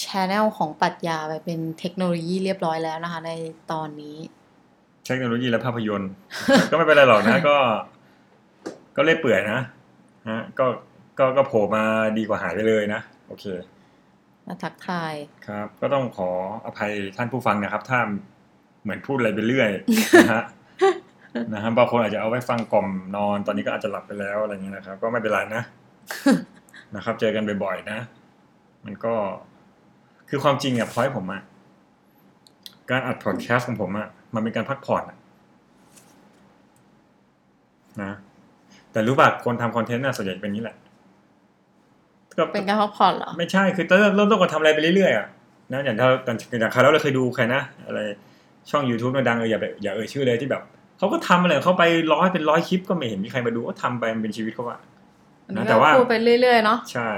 ช anel ของปรัชญาไปเป็นเทคโนโลยีเรียบร้อยแล้วนะคะ ในตอนนี้ เทคโนโลยีและภาพยนตร์ ก็ไม่เป็นไรหรอกนะก็ ก็เล่อยเปื่อยนะฮะก็ก็ก็โผล่มาดีกว่าหายไปเลยนะ โอเคมาทักทายครับ ก็ต้องขออภัยท่านผู้ฟังนะครับ ถ้าเหมือนพูดอะไรไปเรื่อยนะฮะนะฮะบางคนอาจจะเอาไว้ฟังกล่อมนอน ตอนนี้ก็อาจจะหลับไปแล้วอะไรเงี้ยนะครับ ก็ไม่เป็นไรนะนะครับ เจอกันบ่อยๆนะ มันก็คือความจริงอะพอยผมอะการอัดพอดแคสต์ของผมอะมันเป็นการพักผ่อนอะนะ แต่รู้ป่ะคนทำคอนเทนต์น่ะส่วนใหญ่เป็นนี้แหละก็เป็นการพักผ่อนเหรอ ไม่ใช่คือเริ่มเริ่มต้นก็ทำอะไรไปเรื่อยๆอะนะอย่างเราอย่างคราวแล้วเราเคยดูใครนะอะไรช่อง YouTube ดังๆเอออย่าไปอย่าเอ่ยชื่อเลยที่แบบเขาก็ทำอะไรของเขาไปร้อยเป็นร้อยคลิปก็ไม่เห็นมีใครมาดูก็ทำไปมันเป็นชีวิตเขาอะอันนี้นะแต่ก็ว่าพูดไปเรื่อยๆเนาะใช่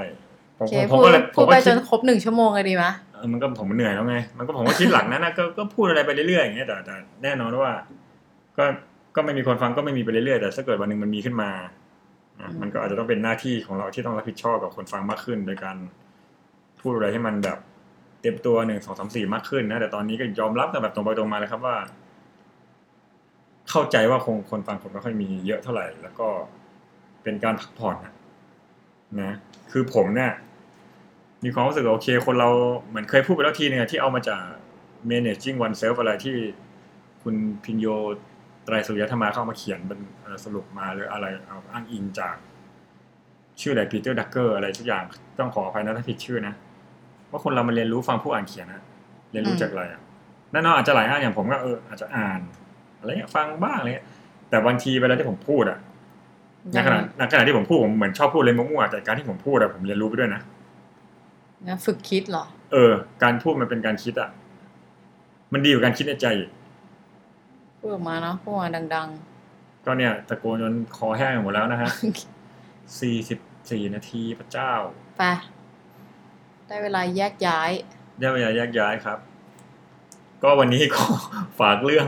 ผโอมเคผมผมพูดก็เลยผพูมดไปก็จคิดนครบหนึ่งชั่วโมงเลยดีไหมเออมันก็ผมเหนื่อยแล้วไงมันก็ผมก็คิดหลังนั้นนะก็ก็พูดอะไรไปเรื่อยๆอย่างเงี้ยแต่แต่แน่นอนว่า ก็ ก็ไม่มีคนฟังก็ไม่มีไปเรื่อยๆแต่ถ้าเกิดวันหนึ่งมันมีขึ้นมาอะมันก็อาจจะต้องเป็นหน้าที่ของเราที่ต้องรับผิดชอบกับคนฟังมากขึ้น โดยการพูดอะไรให้มันแบบเต็มตัวหนึ่งสองสามสี่มากขึ้นนะแต่ตอนนี้ก็ยอมรับกันแบบตรงไปตรงมาเลยครับว่า เข้าใจว่าคงคนฟังผมไม่ค่อยมีเยอะเท่าไหร่ แล้วก็เป็นการพักผ่อนนะนะคือผมเนี่ยมีความรู้สึกว่าโอเค คนเราเหมือนเคยพูดไปแล้วทีนึงอะที่เอามาจาก managing oneself อะไรที่คุณภิญโญ ไตรสุริยธรรมาเข้ามาเขียนเป็นเอ่อสรุปมาหรืออะไรเอาอ้างอิงจาก ชื่ออะไรปีเตอร์ดรักเกอร์อะไรทุกอย่างต้องขออภัยนะถ้าผิดชื่อนะว่าคนเรามันเรียนรู้ฟังพูดอ่านเขียนนะเรียนรู้จากอะไรอะแน่นอนอาจจะหลายอ่านอย่างผมก็เอออาจจะอ่านอะไรเงี้ยฟังบ้างอะไรเงี้ยแต่บางทีเวลาที่ผมพูดอะในขณะในขณะที่ผมพูดผมเหมือนชอบพูดเลยมั่วๆแต่การที่ผมพูดอะผมเรียนรู้ไปด้วยนะงั้นฝึกคิดเหรอ เออ การพูดมันเป็นการคิดอะมันดีกว่าการคิดในใจอีก พูดออกมาเนาะพูดออกมาดัง ก็เนี่ยตะโกนจนคอแห้งหมดแล้วนะฮะสี่สิบสี่นาทีพระเจ้า ๆ ไป ได้เวลาแยกย้าย ได้เวลาแยกย้ายครับ ก็วันนี้ก็ ฝากเรื่อง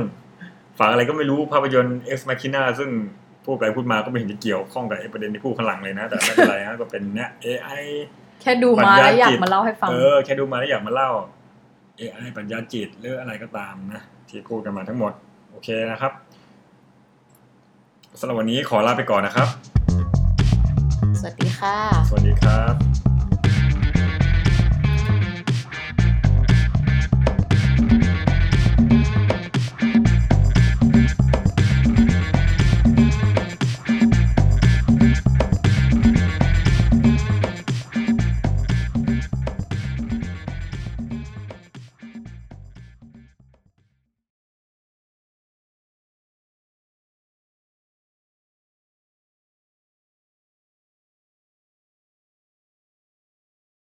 ฝากอะไรก็ไม่รู้ภาพยนตร์ Ex Machina ซึ่งพูดไปพูดมาก็ไม่เห็นจะเกี่ยวข้องกับไอ้ประเด็นที่พูดข้างหลังเลยนะ แต่ไม่เป็นไรฮะ ก็เป็นเนี่ย AI แค่ดูมาแล้วอยากมาเล่าให้ฟัง เออแค่ดูมาแล้วอยากมาเล่า AI ปัญญาจิตหรืออะไรก็ตามนะที่พูดกันมาทั้งหมด โอเคนะครับสำหรับวันนี้ขอลาไปก่อนนะครับ สวัสดีค่ะ สวัสดีครับ